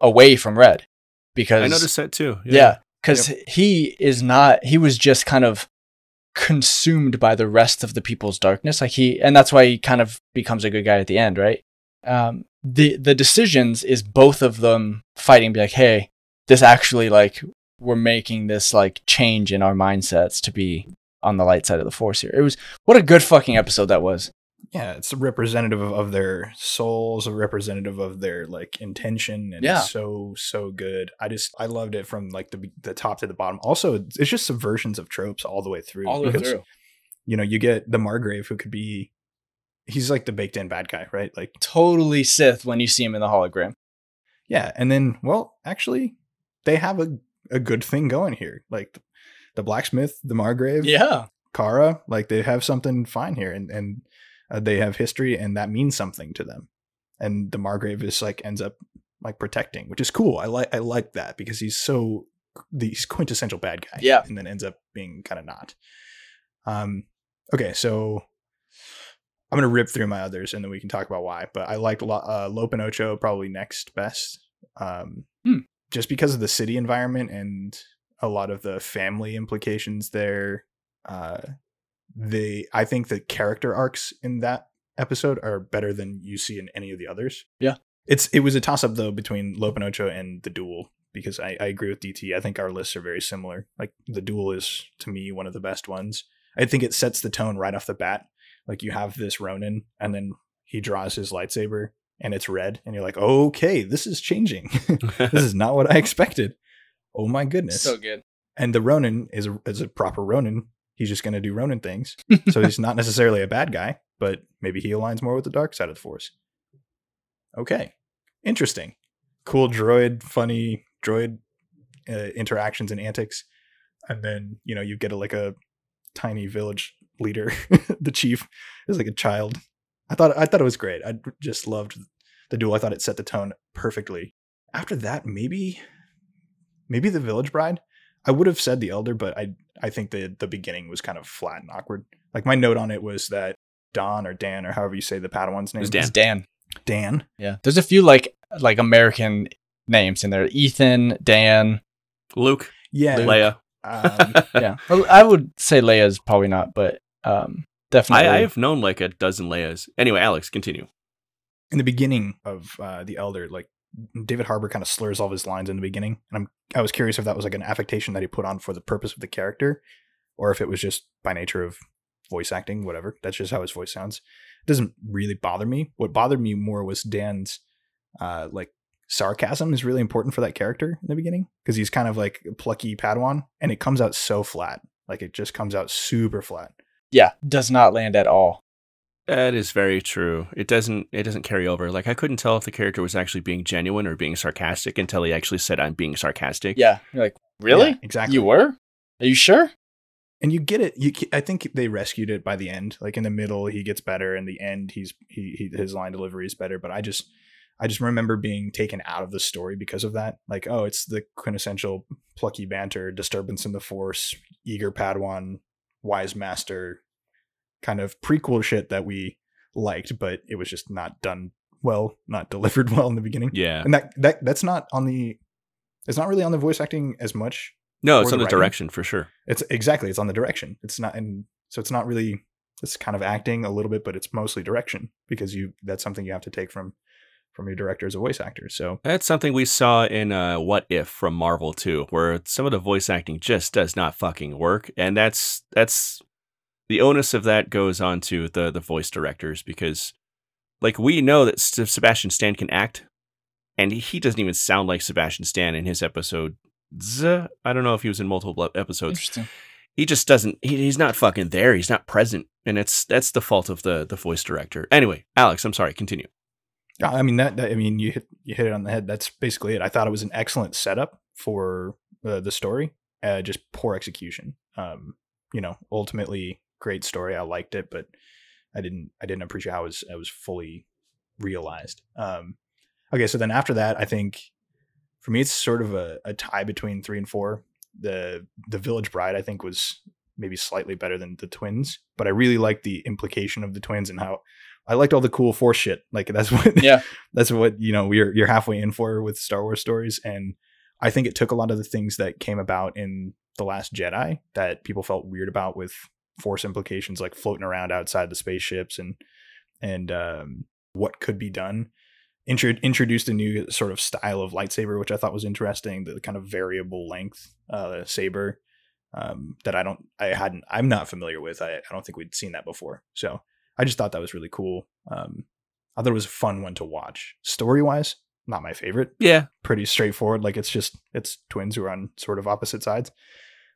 away from red, because I noticed that too. yeah, because he is not. He was just kind of consumed by the rest of the people's darkness. Like he, and that's why he kind of becomes a good guy at the end, right? Um, the the decisions is both of them fighting. Be like, hey, this actually like we're making this like change in our mindsets to be on the light side of the force here. It was what a good fucking episode that was. Yeah, it's a representative of, their souls, a representative of their like intention, and Yeah. it's so so good. I just I loved it from like the the top to the bottom. Also, it's just subversions of tropes all the way through. All the because, You know, you get the Margrave who could be, he's like the baked in bad guy, right? Like Totally Sith when you see him in the hologram. Yeah, and then well, actually, they have a a good thing going here. Like the blacksmith, the Margrave, Yeah. Kara, like they have something fine here, and and uh, they have history, and that means something to them. And the Margrave is like ends up like protecting, which is cool. I like I like that because he's so the he's quintessential bad guy. Yeah. and then ends up being kind of not. Um. Okay, so I'm gonna rip through my others, and then we can talk about why. But I liked uh, Lop & Ocho probably next best. Um, Hmm. just because of the city environment and a lot of the family implications there. Uh, they I think the character arcs in that episode are better than you see in any of the others. Yeah. It's it was a toss up though between Lop & Ocho and the duel because I, I agree with DT. I think our lists are very similar. Like the duel is to me one of the best ones. I think it sets the tone right off the bat. Like you have this Ronin and then he draws his lightsaber and it's red and you're like, okay, this is changing. this is not what I expected. Oh my goodness. So good. and the Ronin is a, is a proper Ronin. He's just going to do Ronin things. so he's not necessarily a bad guy, but maybe he aligns more with the dark side of the Force. Okay. Interesting. Cool droid, funny droid uh, interactions and antics. And then, you know, you get a, like a tiny village leader. the chief is like a child. I thought I thought it was great. I just loved the duel. I thought it set the tone perfectly. After that, maybe maybe the village bride. I would have said the elder, but I I think the the beginning was kind of flat and awkward. Like my note on it was that Don or Dan or however you say the Padawan's name. was Dan. It's Dan. Dan. Yeah. There's a few like like American names in there. Ethan, Dan. Luke, Yeah. Leia. Um, Yeah. Well, I would say Leia's probably not, but um definitely. I, I've known like a dozen Leias. Anyway, Alex, continue. in the beginning of uh, the elder, like David Harbour kind of slurs all his lines in the beginning, and I'm I was curious if that was like an affectation that he put on for the purpose of the character, or if it was just by nature of voice acting, whatever. That's just how his voice sounds. It doesn't really bother me. What bothered me more was Dan's uh, like sarcasm is really important for that character in the beginning because he's kind of like plucky Padawan, and it comes out so flat. Like it just comes out super flat. yeah, does not land at all. That is very true. It doesn't it doesn't carry over. Like I couldn't tell if the character was actually being genuine or being sarcastic until he actually said I'm being sarcastic. Yeah. You're like, really? Yeah, exactly. You were? Are you sure? and you get it. You, I think they rescued it by the end. Like in the middle, he gets better. In the end, he's he, he his line delivery is better. But I just I just remember being taken out of the story because of that. Like, oh, it's the quintessential plucky banter, disturbance in the force, eager Padawan, wise master, kind of prequel shit that we liked, but it was just not done well, not delivered well in the beginning. Yeah. And that that that's not on the. It's not really on the voice acting as much No, it's on the direction for sure. it's exactly it's on the direction. It's not and so it's not really it's kind of acting a little bit, but it's mostly direction because you that's something you have to take from from your director as a voice actor. So That's something we saw in uh, What If from Marvel too, where some of the voice acting just does not fucking work, and that's that's the onus of that goes on to the the voice directors because, like, we know that S- Sebastian Stan can act, and he doesn't even sound like Sebastian Stan in his episode. I don't know if he was in multiple episodes. Interesting. He just doesn't. He, he's not fucking there. He's not present, and it's that's the fault of the the voice director. Anyway, Alex, I'm sorry. Continue. Yeah, I mean that, that- I mean you hit you hit it on the head. That's basically it. I thought it was an excellent setup for uh, the story. Uh, just poor execution. Um, you know, ultimately great story. I liked it, but I didn't I didn't appreciate how it was it was fully realized. Um, okay, so then after that, I think for me it's sort of a, a tie between three and four. The the Village Bride I think was maybe slightly better than the twins, but I really liked the implication of the twins and how I liked all the cool force shit. Like that's what Yeah. that's what you know you're you're halfway in for with Star Wars stories, and I think it took a lot of the things that came about in the Last Jedi that people felt weird about with force implications, like floating around outside the spaceships and and um, what could be done. Intro- introduced a new sort of style of lightsaber, which I thought was interesting. The kind of variable length uh, saber um, that I don't, I hadn't, I'm not familiar with. I, I don't think we'd seen that before. So I just thought that was really cool. Um, I thought it was a fun one to watch. Story wise, not my favorite. Yeah, Pretty straightforward. Like it's just it's twins who are on sort of opposite sides.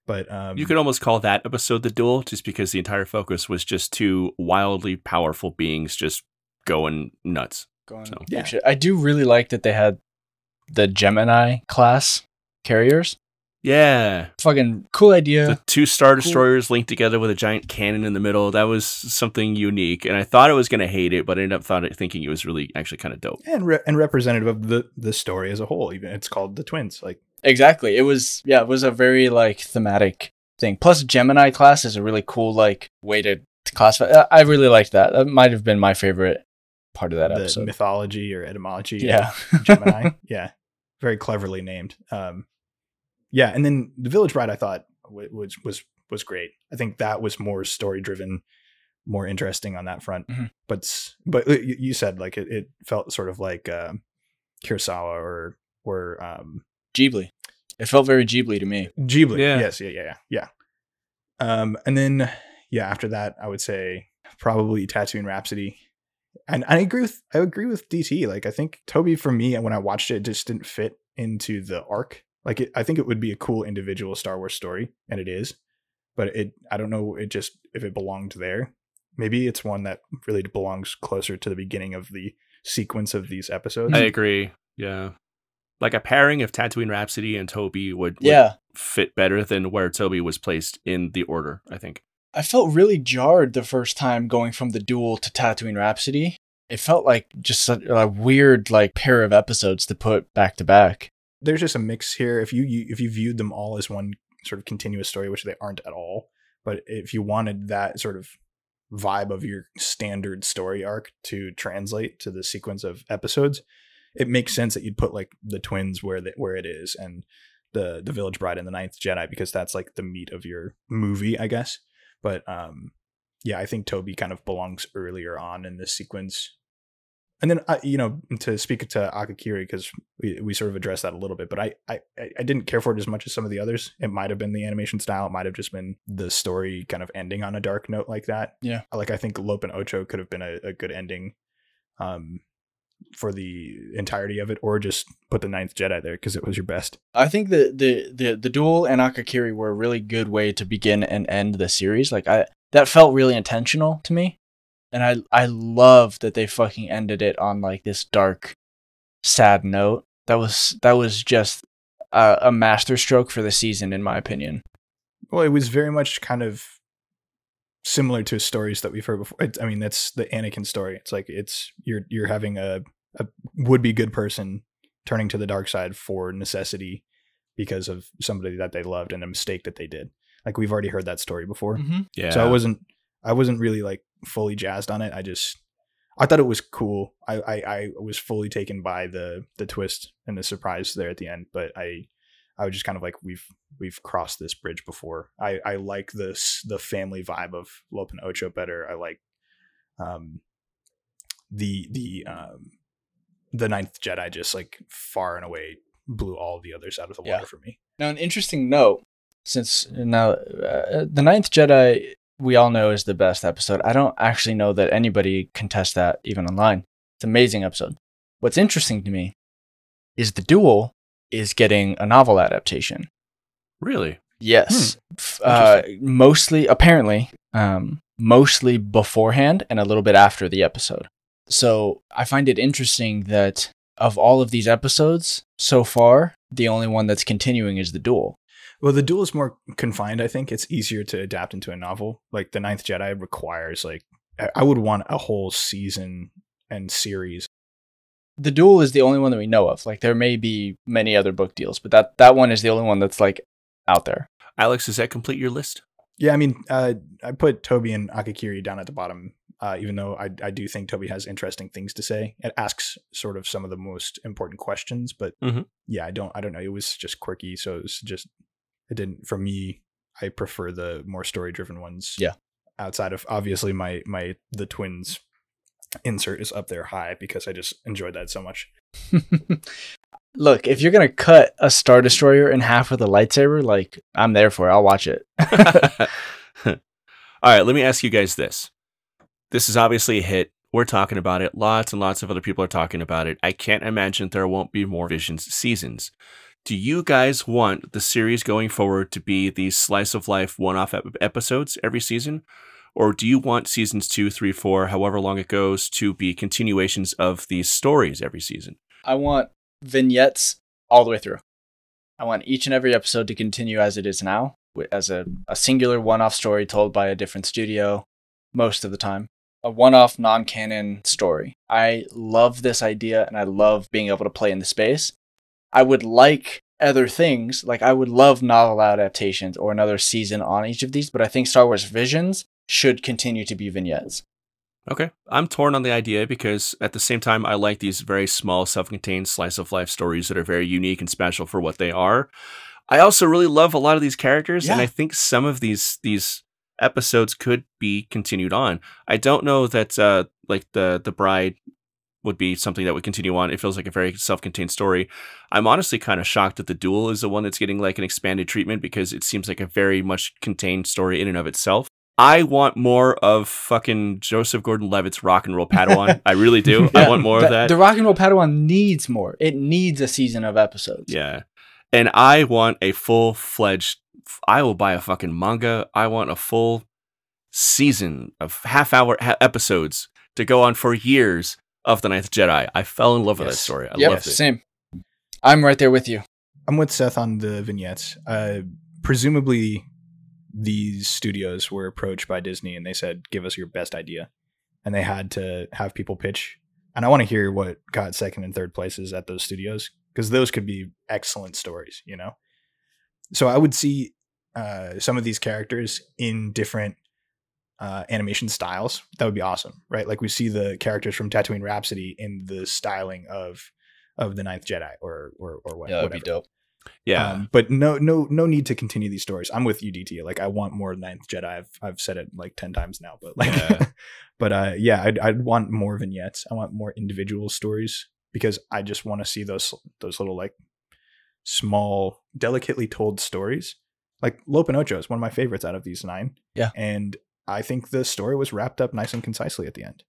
But um, You could almost call that episode the duel, just because the entire focus was just two wildly powerful beings just going nuts. Going So- Yeah. I do really like that they had the Gemini class carriers. Yeah, Fucking cool idea. the two star Cool. destroyers linked together with a giant cannon in the middle. That was something unique, and I thought I was gonna hate it, but I ended up thought thinking it was really actually kind of dope. and re- and representative of the the story as a whole. Even it's called the twins. Like Exactly. It was yeah, it was a very like thematic thing. Plus Gemini class is a really cool like way to, to classify. I- I really liked that. That might have been my favorite part of that the episode. mythology or etymology. yeah. Gemini. yeah, very cleverly named. Um, yeah, and then the Village Bride I thought was was was great. I think that was more story driven, more interesting on that front. Mhm. But but uh, you said like it, it felt sort of like um, Kurosawa or or um, Ghibli. It felt very Ghibli to me. Ghibli. Yeah. Yes, yeah, yeah, yeah, yeah. Um, and then yeah, after that, I would say probably Tatooine Rhapsody. And I agree with I agree with DT. Like I think Toby for me, when I watched it, it just didn't fit into the arc. Like it, I think it would be a cool individual Star Wars story, and it is. But it, I don't know, it just if it belonged there. Maybe it's one that really belongs closer to the beginning of the sequence of these episodes. I agree. Yeah, like a pairing of Tatooine Rhapsody and Toby would, would Yeah. fit better than where Toby was placed in the order. I think. I felt really jarred the first time going from the duel to Tatooine Rhapsody. It felt like just a, a weird like pair of episodes to put back to back. there's just a mix here. If you, you if you viewed them all as one sort of continuous story, which they aren't at all, but if you wanted that sort of vibe of your standard story arc to translate to the sequence of episodes, it makes sense that you'd put like the twins where the, where it is and the the Village Bride and the Ninth Jedi because that's like the meat of your movie, I guess. But um, yeah, I think Toby kind of belongs earlier on in this sequence. And then, uh, you know, to speak to Akakiri, because we, we sort of addressed that a little bit, but I, I, I didn't care for it as much as some of the others. It might have been the animation style. It might have just been the story kind of ending on a dark note like that. Yeah. Like, I think Lop and Ocho could have been a, a good ending um, for the entirety of it, or just put the Ninth Jedi there because it was your best. I think the the the the duel and Akakiri were a really good way to begin and end the series. Like I that felt really intentional to me. And I I love that they fucking ended it on like this dark sad note. That was that was just a, a masterstroke for the season in my opinion. Well, it was very much kind of similar to stories that we've heard before. It, I mean, that's the Anakin story. It's like it's you're you're having a, a would be good person turning to the dark side for necessity because of somebody that they loved and a mistake that they did. Like we've already heard that story before. Mm-hmm. Yeah. So I wasn't I wasn't really like fully jazzed on it. I just I thought it was cool. I, I I was fully taken by the the twist and the surprise there at the end, but I I was just kind of like we've we've crossed this bridge before. I I like this the family vibe of Lop and Ocho better. I like um the the um the Ninth Jedi just like far and away blew all the others out of the Yeah. water for me. Now, an interesting note, since now uh, the Ninth Jedi, we all know is the best episode. I don't actually know that anybody contests that even online. It's an amazing episode. What's interesting to me is the duel is getting a novel adaptation. Really? Yes, F- uh, mostly apparently, um, mostly beforehand and a little bit after the episode. So I find it interesting that of all of these episodes so far, the only one that's continuing is the duel. Well, the duel is more confined. I think it's easier to adapt into a novel. Like the Ninth Jedi requires like I would want a whole season and series. The duel is the only one that we know of. Like there may be many other book deals, but that that one is the only one that's like out there. Alex, does that complete your list? Yeah, I mean, uh, I put Toby and Akakiri down at the bottom, uh, even though I, I do think Toby has interesting things to say. It asks sort of some of the most important questions, but Mhm. yeah, I don't I don't know. It was just quirky, so it was just it didn't for me. I prefer the more story driven ones. Yeah. Outside of obviously my my the twins insert is up there high because I just enjoyed that so much. Look, if you're gonna cut a star destroyer in half with a lightsaber, like I'm there for it. I'll watch it. All right, let me ask you guys this. This is obviously a hit. We're talking about it. Lots and lots of other people are talking about it. I can't imagine there won't be more Visions seasons. Do you guys want the series going forward to be these slice of life one off episodes every season? Or do you want seasons two, three, four, however long it goes, to be continuations of these stories every season? I want vignettes all the way through. I want each and every episode to continue as it is now, as a, a singular one off story told by a different studio most of the time. A one off non canon story. I love this idea and I love being able to play in the space. I would like other things, like I would love novel adaptations or another season on each of these, but I think Star Wars Visions should continue to be vignettes. Okay. I'm torn on the idea because at the same time, I like these very small, self contained slice of life stories that are very unique and special for what they are. I also really love a lot of these characters, and I think some of these these episodes could be continued on. I don't know that uh like the the bride would be something that would continue on. It feels like a very self-contained story. I'm honestly kind of shocked that the duel is the one that's getting like an expanded treatment because it seems like a very much contained story in and of itself. I want more of fucking Joseph Gordon-Levitt's rock and roll Padawan. I really do. I want more the- of that. The Rock and Roll Padawan needs more. It needs a season of episodes. Yeah. And I want a full fledged, I will buy a fucking manga. I want a full season of half hour ha- episodes to go on for years of The Ninth Jedi. I fell in love with that story. I Yep, loved it. same. I'm right there with you. I'm with Seth on the vignettes. Uh, presumably, these studios were approached by Disney and they said, "Give us your best idea," and they had to have people pitch. And I want to hear what got second and third places at those studios because those could be excellent stories, you know. So I would see uh, some of these characters in different uh, animation styles. That would be awesome, right? Like we see the characters from Tatooine Rhapsody in the styling of of the Ninth Jedi or or or what, Yeah, that'd whatever. be dope. Yeah. Um, but no, no, no need to continue these stories. I'm with you, DT. Like, I want more Ninth Jedi. I've, I've said it like ten times now, but like, Yeah. but uh, yeah, I'd, I'd want more vignettes. I want more individual stories because I just want to see those those little like small, delicately told stories. Like Lopinocho is one of my favorites out of these nine. Yeah. and I think the story was wrapped up nice and concisely at the end.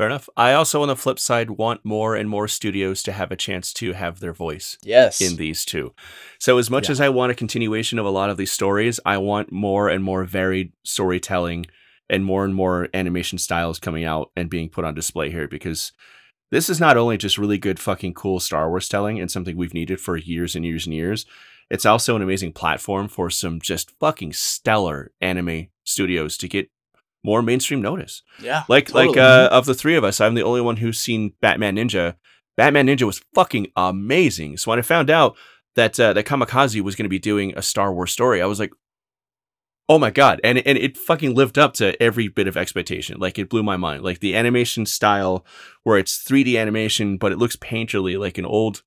Fair enough. I also, on the flip side, want more and more studios to have a chance to have their voice. Yes. in these two. So as much Yeah. as I want a continuation of a lot of these stories, I want more and more varied storytelling and more and more animation styles coming out and being put on display here because this is not only just really good fucking cool Star Wars telling and something we've needed for years and years and years. It's also an amazing platform for some just fucking stellar anime studios to get more mainstream notice. yeah. Like like uh, of the three of us, I'm the only one who's seen Batman Ninja. Batman Ninja was fucking amazing. So when I found out that uh, that Kamikaze was going to be doing a Star Wars story, I was like, "Oh my god!" And and it fucking lived up to every bit of expectation. Like it blew my mind. Like the animation style, where it's 3D animation, but it looks painterly, like an old,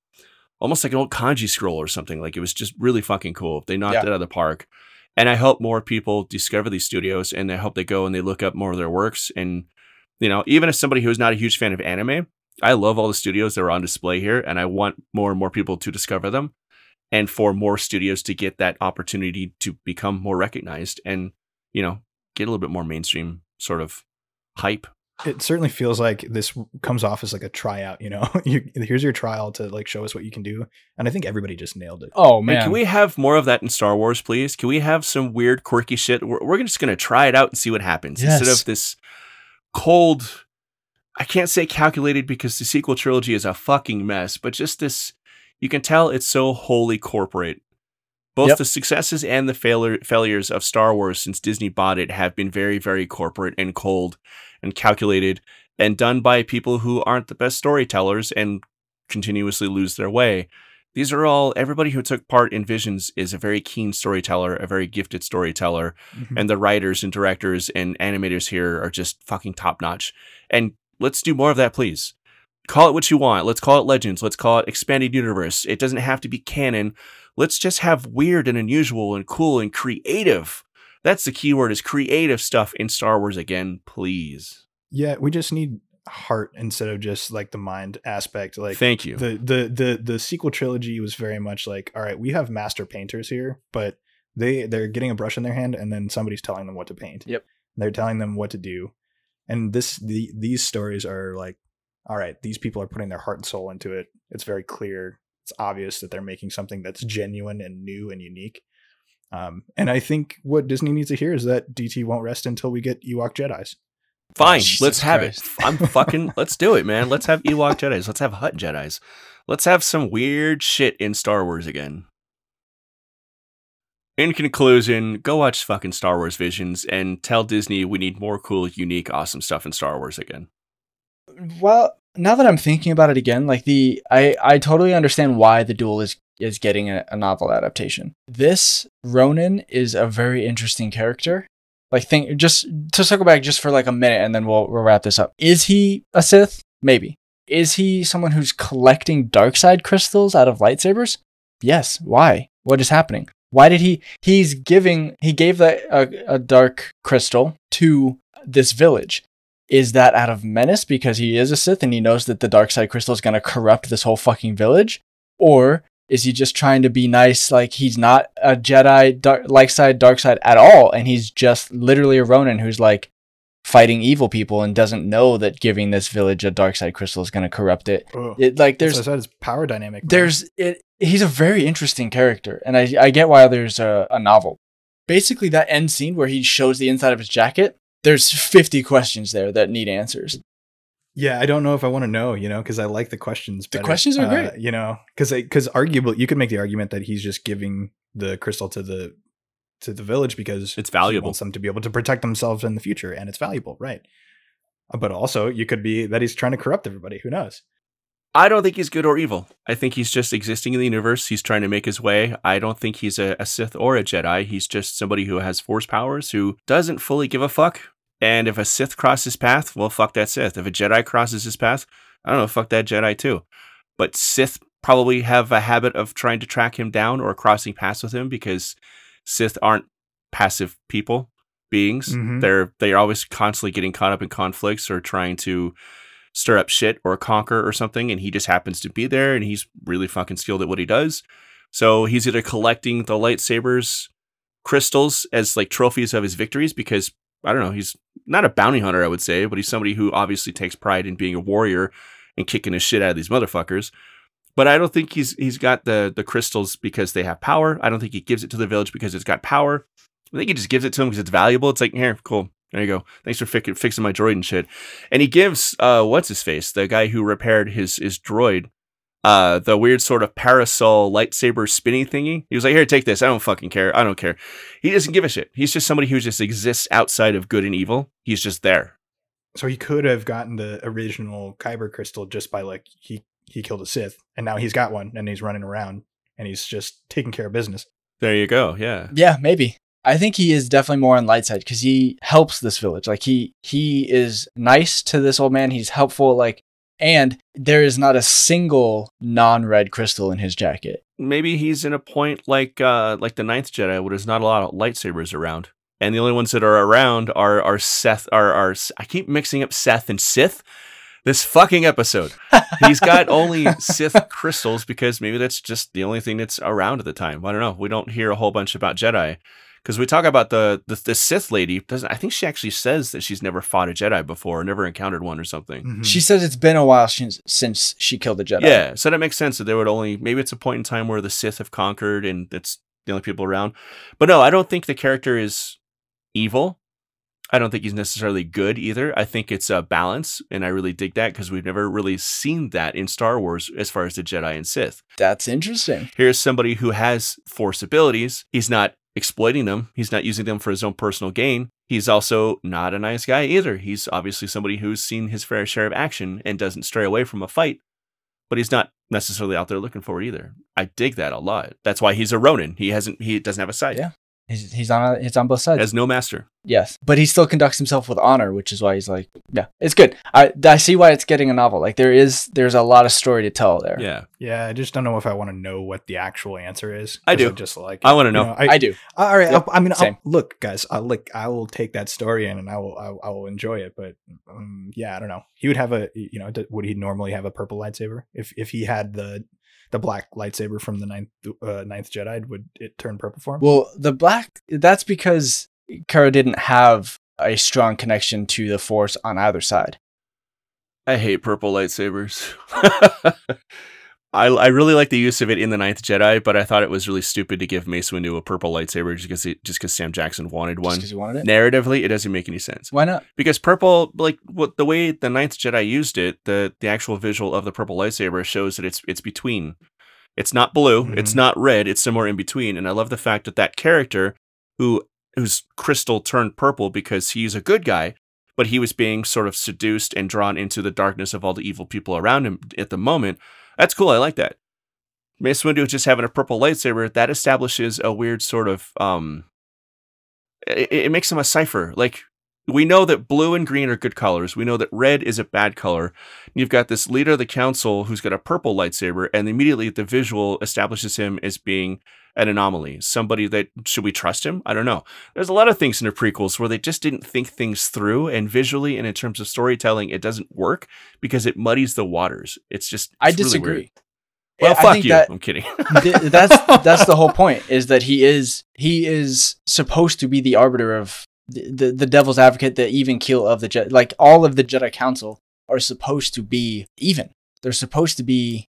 almost like an old kanji scroll or something. Like it was just really fucking cool. They knocked Yeah. it out of the park. And I hope more people discover these studios, and I hope they go and they look up more of their works and you know, even as somebody who's not a huge fan of anime, I love all the studios that are on display here, and I want more and more people to discover them, and for more studios to get that opportunity to become more recognized, and you know, get a little bit more mainstream sort of hype. It certainly feels like this comes off as like a tryout. You know, you, here's your trial to like show us what you can do, and I think everybody just nailed it. Oh And man, can we have more of that in Star Wars, please? Can we have some weird, quirky shit? We're, we're just gonna try it out and see what happens instead of this cold. I can't say calculated because the sequel trilogy is a fucking mess, but just this. You can tell it's so wholly corporate. Both Yep. the successes and the failure, failures of Star Wars since Disney bought it have been very, very corporate and cold and calculated and done by people who aren't the best storytellers and continuously lose their way. These are all everybody who took part in Visions is a very keen storyteller, a very gifted storyteller, Mhm. and the writers and directors and animators here are just fucking top notch. And let's do more of that, please. Call it what you want. Let's call it Legends. Let's call it Expanded Universe. It doesn't have to be canon. Let's just have weird and unusual and cool and creative. That's the key word is creative stuff in Star Wars again, please. Yeah, we just need heart instead of just like the mind aspect. Like Thank you. the the the the sequel trilogy was very much like, all right, we have master painters here, but they they're getting a brush in their hand and then somebody's telling them what to paint. Yep. They're telling them what to do. And this the these stories are like, all right, these people are putting their heart and soul into it. It's very clear. It's obvious that they're making something that's genuine and new and unique. Um, and I think what Disney needs to hear is that DT won't rest until we get Ewok Jedi's. Fine, Jesus let's have Christ. it. I'm fucking. let's do it, man. Let's have Ewok Jedi's. Let's have Hutt Jedi's. Let's have some weird shit in Star Wars again. In conclusion, go watch fucking Star Wars Visions and tell Disney we need more cool, unique, awesome stuff in Star Wars again. well, now that I'm thinking about it again, like the I I totally understand why the duel is is getting a, a novel adaptation. This Ronin is a very interesting character. Like think just to circle back just for like a minute and then we'll we'll wrap this up. Is he a Sith? Maybe. Is he someone who's collecting dark side crystals out of lightsabers? Yes. Why? What is happening? Why did he he's giving he gave that a, a dark crystal to this village is that out of menace because he is a Sith and he knows that the dark side crystal is going to corrupt this whole fucking village? Or is he just trying to be nice like he's not a Jedi dark, light side dark side at all and he's just literally a Ronin who's like fighting evil people and doesn't know that giving this village a dark side crystal is going to corrupt it. It like there's I power dynamic. there's it he's a very interesting character and I I get why there's a, a novel. Basically that end scene where he shows the inside of his jacket, there's 50 questions there that need answers. Yeah, I don't know if I want to know, you know, because I like the questions. The questions are Uh, great. you know, because because arguably you could make the argument that he's just giving the crystal to the to the village because It's he valuable. wants them to be able to protect themselves in the future, and it's valuable, right? Uh, But also, you could be that he's trying to corrupt everybody. Who knows? I don't think he's good or evil. I think he's just existing in the universe. He's trying to make his way. I don't think he's a, a Sith or a Jedi. He's just somebody who has force powers who doesn't fully give a fuck. And if a Sith crosses his path, well, fuck that Sith. If a Jedi crosses his path, I don't know, fuck that Jedi too. But Sith probably have a habit of trying to track him down or crossing paths with him because Sith aren't passive people, beings. Mhm. They're they're always constantly getting caught up in conflicts or trying to stir up shit or conquer or something, and he just happens to be there and he's really fucking skilled at what he does. So he's either collecting the lightsabers crystals as like trophies of his victories because I don't know, he's not a bounty hunter, I would say, but he's somebody who obviously takes pride in being a warrior and kicking his shit out of these motherfuckers. But I don't think he's he's got the the crystals because they have power. I don't think he gives it to the village because it's got power. I think he just gives it to him because it's valuable. It's like, here, cool. There you go. Thanks for fi- fixing my droid and shit. And he gives uh what's his face, the guy who repaired his his droid, uh the weird sort of parasol lightsaber spinning thingy. He was like, here, take this. I don't fucking care. I don't care. He doesn't give a shit. He's just somebody who just exists outside of good and evil. He's just there. So he could have gotten the original Kyber crystal just by like he he killed a Sith, and now he's got one, and he's running around, and he's just taking care of business. There you go. Yeah. Yeah, maybe. I think he is definitely more on light side because he helps this village. Like he he is nice to this old man. He's helpful. Like, and there is not a single non-red crystal in his jacket. Maybe he's in a point like uh like the ninth Jedi where there's not a lot of lightsabers around. And the only ones that are around are are Seth are are I keep mixing up Seth and Sith. this fucking episode. He's got only Sith crystals because maybe that's just the only thing that's around at the time. I don't know. We don't hear a whole bunch about Jedi because we talk about the, the the Sith lady. Doesn't I think she actually says that she's never fought a Jedi before, or never encountered one or something. Mhm. She says it's been a while since since she killed the Jedi. Yeah, so that makes sense that there would only maybe it's a point in time where the Sith have conquered and it's the only people around. But no, I don't think the character is evil. I don't think he's necessarily good either. I think it's a balance, and I really dig that because we've never really seen that in Star Wars as far as the Jedi and Sith. That's interesting. Here's somebody who has Force abilities. He's not exploiting them. He's not using them for his own personal gain. He's also not a nice guy either. He's obviously somebody who's seen his fair share of action and doesn't stray away from a fight, but he's not necessarily out there looking for it either. I dig that a lot. That's why he's a Ronin. He hasn't. He doesn't have a side. Yeah. He's, he's on he's on both sides. Has no master. yes, but he still conducts himself with honor, which is why he's like, yeah, it's good. I I see why it's getting a novel. Like there is there's a lot of story to tell there. Yeah, Yeah, I just don't know if I want to know what the actual answer is. I do. just like I wanna you know. I, I do. all right. Yep, I'll, I mean. I'll, look, guys. I look. I will take that story in, and I will. I, I will enjoy it. But um, yeah, I don't know. He would have a. You know, would he normally have a purple lightsaber if if he had the the black lightsaber from the ninth uh, ninth Jedi? Would it turn purple for him? Well, the black that's because Kara didn't have a strong connection to the Force on either side. I hate purple lightsabers. I, I really like the use of it in the Ninth Jedi, but I thought it was really stupid to give Mace Windu a purple lightsaber just because just because Sam Jackson wanted one. because you wanted it. Narratively, it doesn't make any sense. Why not? because purple like what the way the ninth jedi used it the the actual visual of the purple lightsaber shows that it's it's between it's not blue it's Mhm. not red it's somewhere in between and i love the fact that that character who whose crystal turned purple because he's a good guy but he was being sort of seduced and drawn into the darkness of all the evil people around him at the moment that's cool i like that mace windu just having a purple lightsaber that establishes a weird sort of um it, it makes him a cipher like we know that blue and green are good colors. We know that red is a bad color. You've got this leader of the council who's got a purple lightsaber, and immediately the visual establishes him as being an anomaly. Somebody that should we trust him? I don't know. There's a lot of things in the prequels where they just didn't think things through, and visually and in terms of storytelling, it doesn't work because it muddies the waters. It's just I it's really disagree. weird. Well, I fuck you. that- I'm kidding. Th- that's that's the whole point is that he is he is supposed to be the arbiter of the, the, the devil's advocate the even keel of the Jedi like all of the Jedi council are supposed to be even they're supposed to be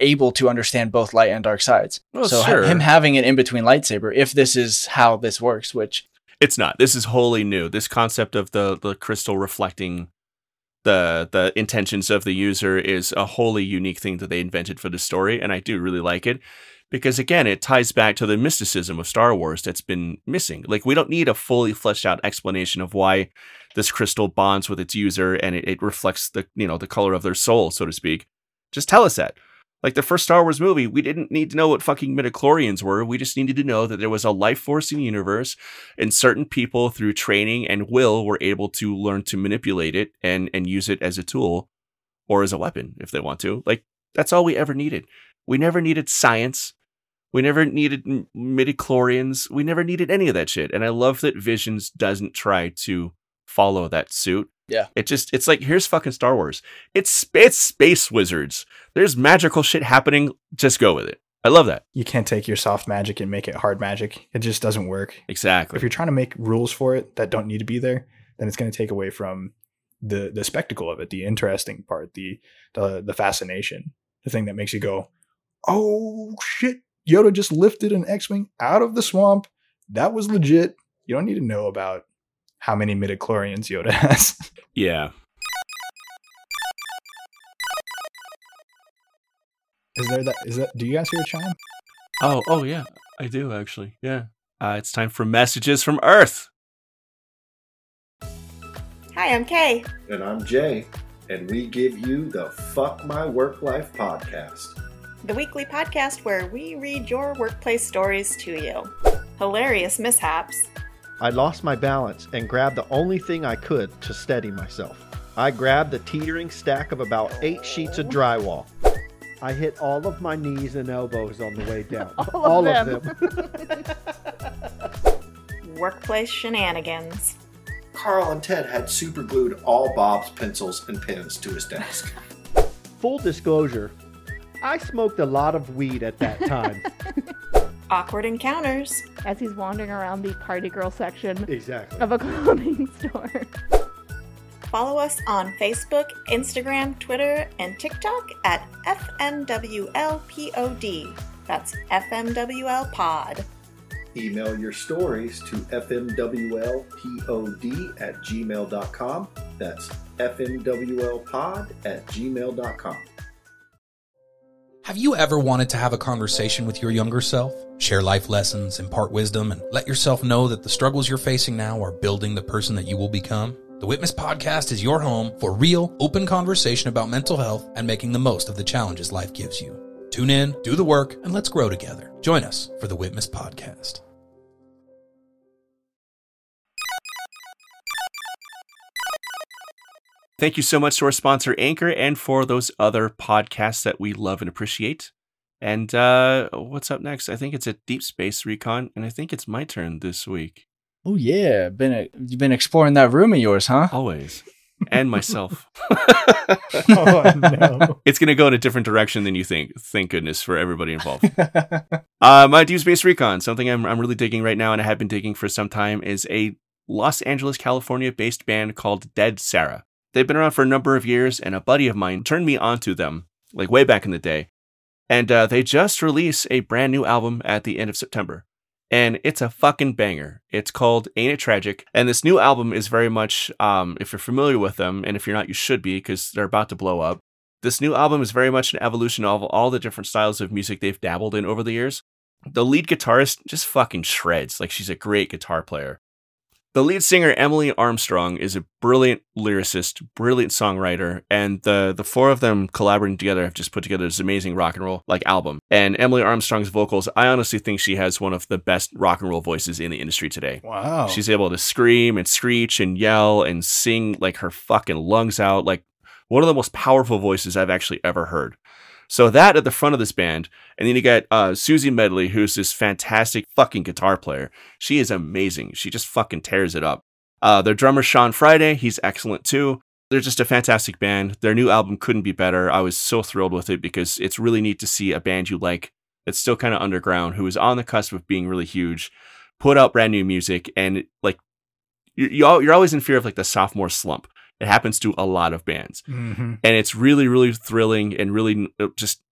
able to understand both light and dark sides Well, so sure. him having an in between lightsaber if this is how this works which It's not. This is wholly new. This concept of the the crystal reflecting the the intentions of the user is a wholly unique thing that they invented for the story, and I do really like it because again, it ties back to the mysticism of Star Wars that's been missing. Like we don't need a fully fleshed out explanation of why this crystal bonds with its user and it, it reflects the you know the color of their soul, so to speak. Just tell us that. Like the first Star Wars movie, we didn't need to know what fucking midichlorians were. We just needed to know that there was a life force in the universe and certain people through training and will were able to learn to manipulate it and and use it as a tool or as a weapon if they want to. Like that's all we ever needed. We never needed science. We never needed midichlorians. We never needed any of that shit. And i love that visions doesn't try to follow that suit. Yeah. it just it's like here's fucking star wars. It's it's space wizards there's magical shit happening just go with it i love that you can't take your soft magic and make it hard magic. It just doesn't work. exactly If you're trying to make rules for it that don't need to be there, then it's going to take away from the the spectacle of it, the interesting part, the the the fascination, the thing that makes you go, "Oh shit, Yoda just lifted an X-wing out of the swamp. That was legit." You don't need to know about how many midichlorians Yoda has. yeah is there that is that do you guys hear a chime? Oh, oh yeah, I do actually. Yeah. Uh, it's time for messages from Earth. Hi, I'm Kay. And I'm Jay, and we give you the Fuck My Work Life podcast. the weekly podcast where we read your workplace stories to you. Hilarious mishaps, I lost my balance and grabbed the only thing I could to steady myself. I grabbed the teetering stack of about eight sheets of drywall. I hit all of my knees and elbows on the way down. All of of them. workplace shenanigans, Carl and Ted had superglued all Bob's pencils and pens to his desk. Full disclosure, I smoked a lot of weed at that time. Awkward encounters. as he's wandering around the party girl section exactly. of a clothing store. Follow us on Facebook, Instagram, Twitter, and TikTok at FMWLPOD. That's FMWL Pod. Email your stories to fmwlpod at gmail.com. That's fmwlpod at gmail.com. Have you ever wanted to have a conversation with your younger self? Share life lessons, impart wisdom, and let yourself know that the struggles you're facing now are building the person that you will become? The WITMYS Podcast is your home for real, open conversation about mental health and making the most of the challenges life gives you. Tune in, do the work, and let's grow together. Join us for the WITMYS Podcast. Thank you so much to our sponsor, Anchor, and for those other podcasts that we love and appreciate. And uh, what's up next? I think it's a Deep Space Recon, and I think it's my turn this week. Oh yeah, been you've been exploring that room of yours, huh? Always. And myself. oh no. it's going to go in a different direction than you think. Thank goodness for everybody involved. uh, my Deep Space Recon, something I'm, I'm really digging right now and I have been digging for some time, is a Los Angeles, California based band called Dead Sara. They've been around for a number of years, and a buddy of mine turned me onto them, like way back in the day. And uh, they just released a brand new album at the end of September. And it's a fucking banger. It's called Ain't It Tragic. And this new album is very much, um, if you're familiar with them, and if you're not, you should be, because they're about to blow up. This new album is very much an evolution of all the different styles of music they've dabbled in over the years. The lead guitarist just fucking shreds. Like, she's a great guitar player. The lead singer Emily Armstrong is a brilliant lyricist, brilliant songwriter, and the the four of them collaborating together have just put together this amazing rock and roll like album. And Emily Armstrong's vocals, I honestly think she has one of the best rock and roll voices in the industry today. Wow. She's able to scream and screech and yell and sing like her fucking lungs out, like one of the most powerful voices I've actually ever heard. So that at the front of this band, and then you got uh, Siouxsie Medley, who's this fantastic fucking guitar player. She is amazing. She just fucking tears it up. Uh, their drummer Sean Friday, he's excellent too. They're just a fantastic band. Their new album couldn't be better. I was so thrilled with it because it's really neat to see a band you like that's still kind of underground, who is on the cusp of being really huge, put out brand new music, and like you- you- you're always in fear of like the sophomore slump. It happens to a lot of bands. Hmm and it's really really thrilling and really uh, just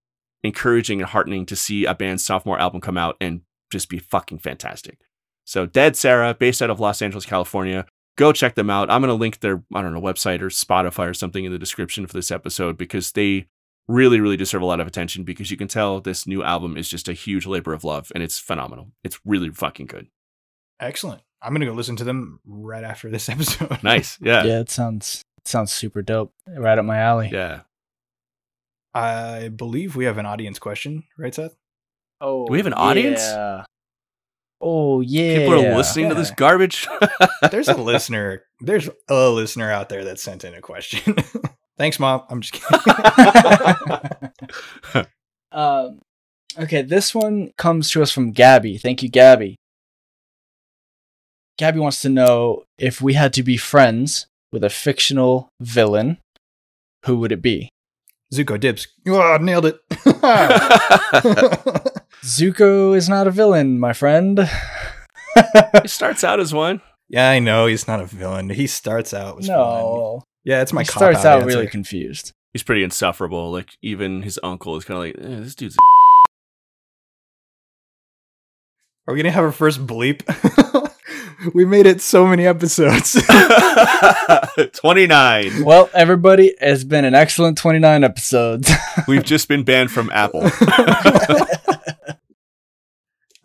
encouraging and heartening to see a band's sophomore album come out and just be fucking fantastic. So dead sara based out of los angeles california. Go check them out. I'm going to link their i don't know website or spotify or something in the description for this episode because they really really deserve a lot of attention because you can tell this new album is just a huge labor of love and it's phenomenal. It's really fucking good. Excellent. I'm gonna go listen to them right after this episode. nice yeah Yeah, it sounds it sounds super dope. Right up my alley. yeah I believe we have an audience question, right, Seth? Oh, Do we have an audience? yeah. Oh yeah. people are listening to this garbage There's a listener. There's a listener out there that sent in a question. Thanks, mom. I'm just kidding. Um, okay, this one comes to us from Gabby. Thank you, Gabby. Gabby wants to know if we had to be friends with a fictional villain, who would it be? Zuko Dibs. Oh, nailed it. Zuko is not a villain, my friend. It starts out as one. yeah, I know he's not a villain. He starts out was fun. no, Yeah, it's my he starts out answer. really confused. He's pretty insufferable. Like even his uncle is kind of like, eh, this dude's. Are we gonna have our first bleep? we made it so many episodes. Twenty nine. Well, everybody, it's been an excellent 29 episodes. We've just been banned from Apple.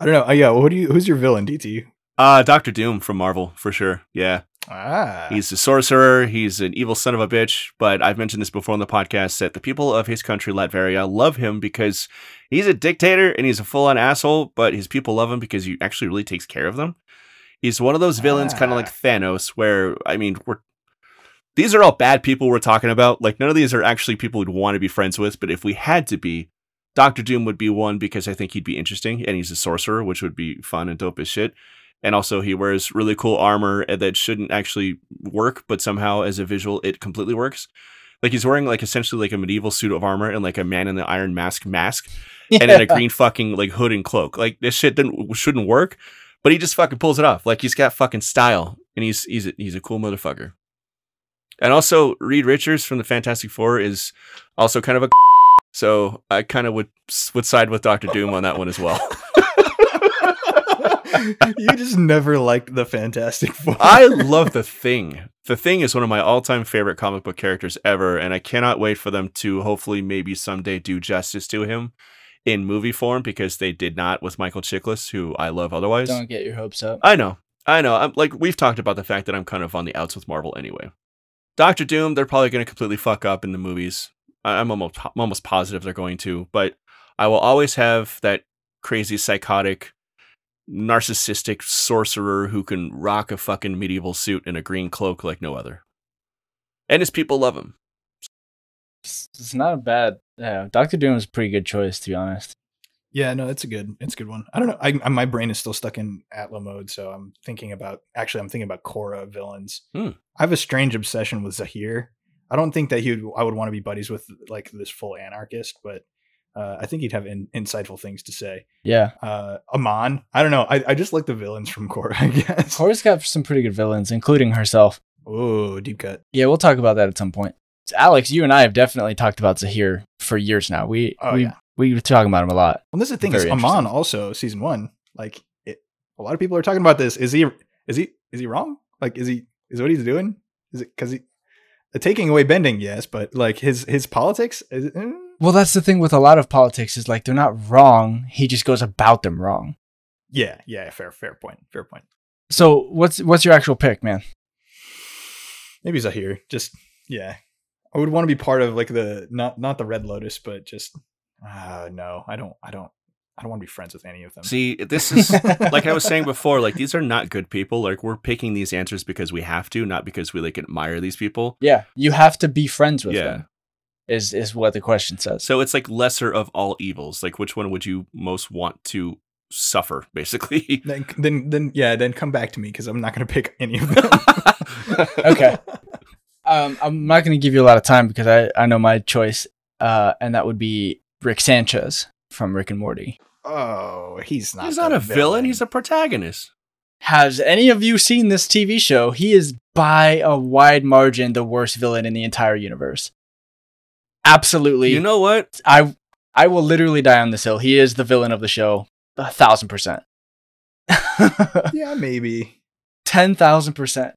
I don't know. Uh, yeah, what do you? Who's your villain, DT? Uh Doctor Doom from Marvel for sure. Yeah, Ah, he's a sorcerer. He's an evil son of a bitch. But I've mentioned this before on the podcast that the people of his country, Latveria, love him because he's a dictator and he's a full on asshole. But his people love him because he actually really takes care of them. He's one of those villains, kind of like ah. Thanos, where I mean, we're these are all bad people we're talking about. Like none of these are actually people we'd want to be friends with. But if we had to be, Doctor Doom would be one because I think he'd be interesting and he's a sorcerer, which would be fun and dope as shit. And also, he wears really cool armor that shouldn't actually work, but somehow, as a visual, it completely works. Like he's wearing like essentially like a medieval suit of armor and like a man in the Iron Mask mask, and then a green fucking like hood and cloak. Like this shit didn't shouldn't work, but he just fucking pulls it off. Like he's got fucking style, and he's he's a, he's a cool motherfucker. And also, Reed Richards from the Fantastic Four is also kind of a. So I kind of would would side with Doctor Doom on that one as well. you just never liked the Fantastic Four. I love the Thing. The Thing is one of my all-time favorite comic book characters ever, and I cannot wait for them to hopefully maybe someday do justice to him in movie form because they did not with Michael Chiklis, who I love otherwise. Don't get your hopes up. I know. I know. I'm like we've talked about the fact that I'm kind of on the outs with Marvel anyway. Doctor Doom, they're probably going to completely fuck up in the movies. I- I'm almost I'm almost positive they're going to, but I will always have that crazy psychotic narcissistic sorcerer who can rock a fucking medieval suit and a green cloak like no other. And his people love him. It's, it's not a bad. Yeah, Doctor Doom is a pretty good choice to be honest. Yeah, no, it's a good, it's a good one. I don't know. I, I my brain is still stuck in Atla mode, so I'm thinking about. Actually, I'm thinking about Korra villains. Hmm. I have a strange obsession with Zahir. I don't think that he would. I would want to be buddies with like this full anarchist, but uh, I think he'd have in, insightful things to say. Yeah, Uh, Amon. I don't know. I, I just like the villains from Korra. I guess. Korra's got some pretty good villains, including herself. Oh, deep cut. Yeah, we'll talk about that at some point. Alex, you and I have definitely talked about Zahir for years now. We Oh, we yeah. we were talking about him a lot. Well, this is the thing Very is Amon also season one. Like it, a lot of people are talking about this. Is he is he is he wrong? Like is he is what he's doing? Is it because he taking away bending? Yes, but like his his politics. Is eh? Well, that's the thing with a lot of politics is like they're not wrong. He just goes about them wrong. Yeah, yeah. Fair, fair point. Fair point. So what's what's your actual pick, man? Maybe Zahir. Just yeah. I would want to be part of like the not not the Red Lotus, but just uh no. I don't. I don't. I don't want to be friends with any of them. See, this is like I was saying before, like these are not good people. Like we're picking these answers because we have to, not because we like admire these people. Yeah, you have to be friends with Yeah. them. Is is what the question says. So it's like lesser of all evils. Like which one would you most want to suffer, basically? then then then yeah. Then come back to me because I'm not going to pick any of them. Okay. Um, I'm not going to give you a lot of time because I, I know my choice, uh, and that would be Rick Sanchez from Rick and Morty. Oh, he's not. he's not a villain. He's a protagonist. Has any of you seen this TV show? He is by a wide margin the worst villain in the entire universe. Absolutely. You know what? I I will literally die on this hill. He is the villain of the show, a thousand percent. yeah, maybe. Ten thousand percent.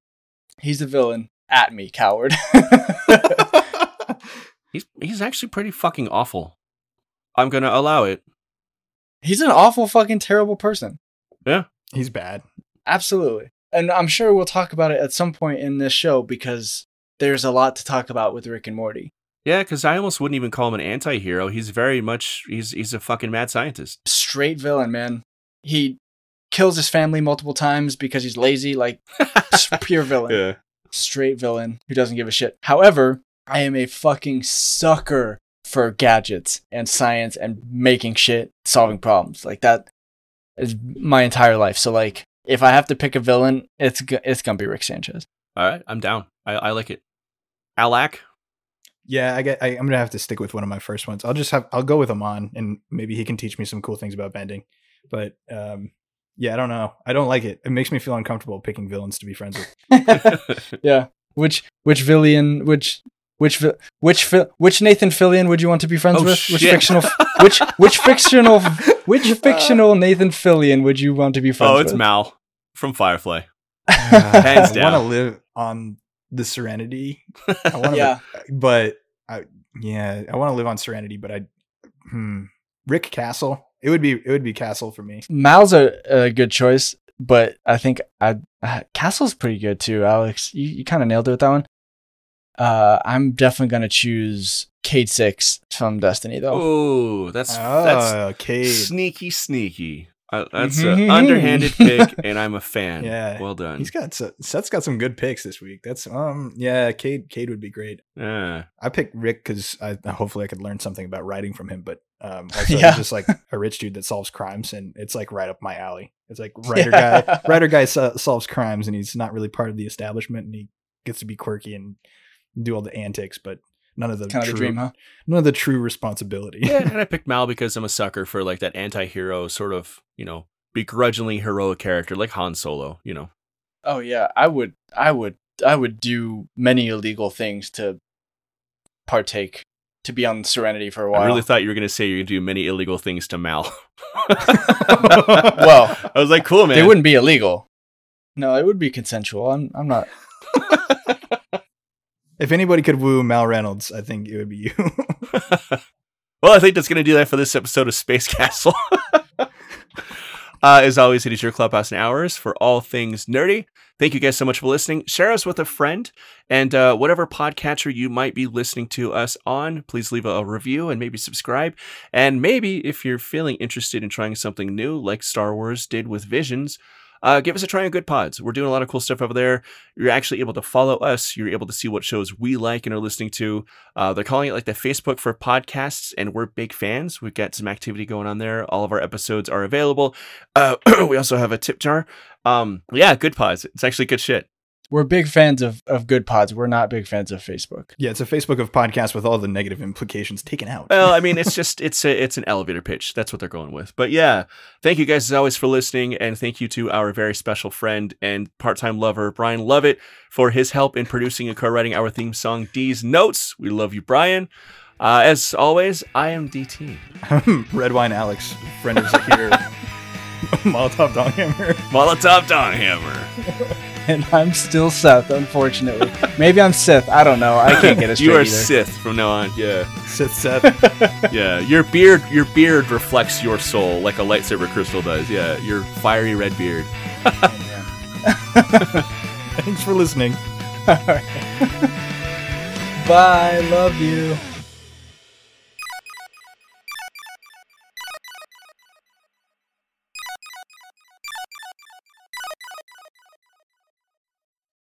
He's the villain. At me, coward. He's he's actually pretty fucking awful. I'm gonna allow it. He's an awful fucking terrible person. Yeah. He's bad. Absolutely. And I'm sure we'll talk about it at some point in this show because there's a lot to talk about with Rick and Morty. Yeah, because I almost wouldn't even call him an anti-hero. He's very much he's he's a fucking mad scientist. Straight villain, man. He kills his family multiple times because he's lazy, like pure villain. Yeah. Straight villain who doesn't give a shit. However, I am a fucking sucker for gadgets and science and making shit, solving problems. Like that is my entire life. So like if I have to pick a villain, it's it's gonna be Rick Sanchez. All right, I'm down. I, I like it. Alak. Yeah, I get. I, I'm gonna have to stick with one of my first ones. I'll just have. I'll go with Amon, and maybe he can teach me some cool things about bending. But um, yeah, I don't know. I don't like it. It makes me feel uncomfortable picking villains to be friends with. yeah. Which which villain which which vi- which fi- which Nathan Fillion would you want to be friends Oh, with? Which fictional which which fictional which fictional Nathan Fillion would you want to be friends with? oh, with? it's Mal from Firefly. Hands down. I want to live on the Serenity. I want to, Yeah. but I yeah, I want to live on Serenity. But I, hmm, Rick Castle. It would be it would be Castle for me. Mal's a, a good choice, but I think I uh, Castle's pretty good too. Alex, you, you kind of nailed it with that one. Uh, I'm definitely gonna choose Cayde Six from Destiny though. Oh, that's Oh, that's Cayde. sneaky, sneaky. Uh, that's an underhanded pick, and I'm a fan. Yeah. well done. He's got so- Seth's got some good picks this week. That's um yeah, Cayde Cayde would be great. yeah. I picked Rick because I hopefully I could learn something about writing from him, but Um, also, Yeah. he's just like a rich dude that solves crimes, and it's like right up my alley. It's like writer guy, writer guy so- solves crimes, and he's not really part of the establishment, and he gets to be quirky and do all the antics, but none of the Kind of true, the dream, huh? none of the true responsibility. Yeah, and I picked Mal because I'm a sucker for like that anti-hero sort of, you know, begrudgingly heroic character like Han Solo, you know. Oh yeah, I would, I would, I would do many illegal things to partake, to be on Serenity for a while. I really thought you were going to say you're going to do many illegal things to Mal. well, I was like, cool, man. they wouldn't be illegal. No, it would be consensual. I'm, I'm not. if anybody could woo Mal Reynolds, I think it would be you. well, I think that's going to do that for this episode of Space Castle. Uh, as always, it is your clubhouse and hours for all things nerdy. Thank you guys so much for listening. Share us with a friend, and uh, whatever podcatcher you might be listening to us on, please leave a, a review and maybe subscribe. And maybe if you're feeling interested in trying something new, like Star Wars did with Visions, uh, give us a try on Goodpods. We're doing a lot of cool stuff over there. You're actually able to follow us. You're able to see what shows we like and are listening to. Uh, they're calling it like the Facebook for podcasts, and we're big fans. We've got some activity going on there. All of our episodes are available. Uh, we also have a tip jar. Um, yeah, Goodpods. It's actually good shit. We're big fans of, of Goodpods. We're not big fans of Facebook. yeah, it's a Facebook of podcasts with all the negative implications taken out. Well, I mean, it's just it's a it's an elevator pitch. That's what they're going with. But yeah, thank you guys as always for listening, and thank you to our very special friend and part-time lover Brian Lovett for his help in producing and co-writing our theme song Deez Notes. We love you, Brian. Uh, as always, I am DT. Red Wine Alex, friend of Zahir, Molotov Donghammer. Molotov Donghammer. And I'm still Seth, unfortunately. Maybe I'm Sith. I don't know. I can't get it straight you are either. Sith from now on. Yeah, Sith Seth. yeah. Your beard, your beard reflects your soul like a lightsaber crystal does. Yeah, your fiery red beard. Thanks for listening. Bye. Love you.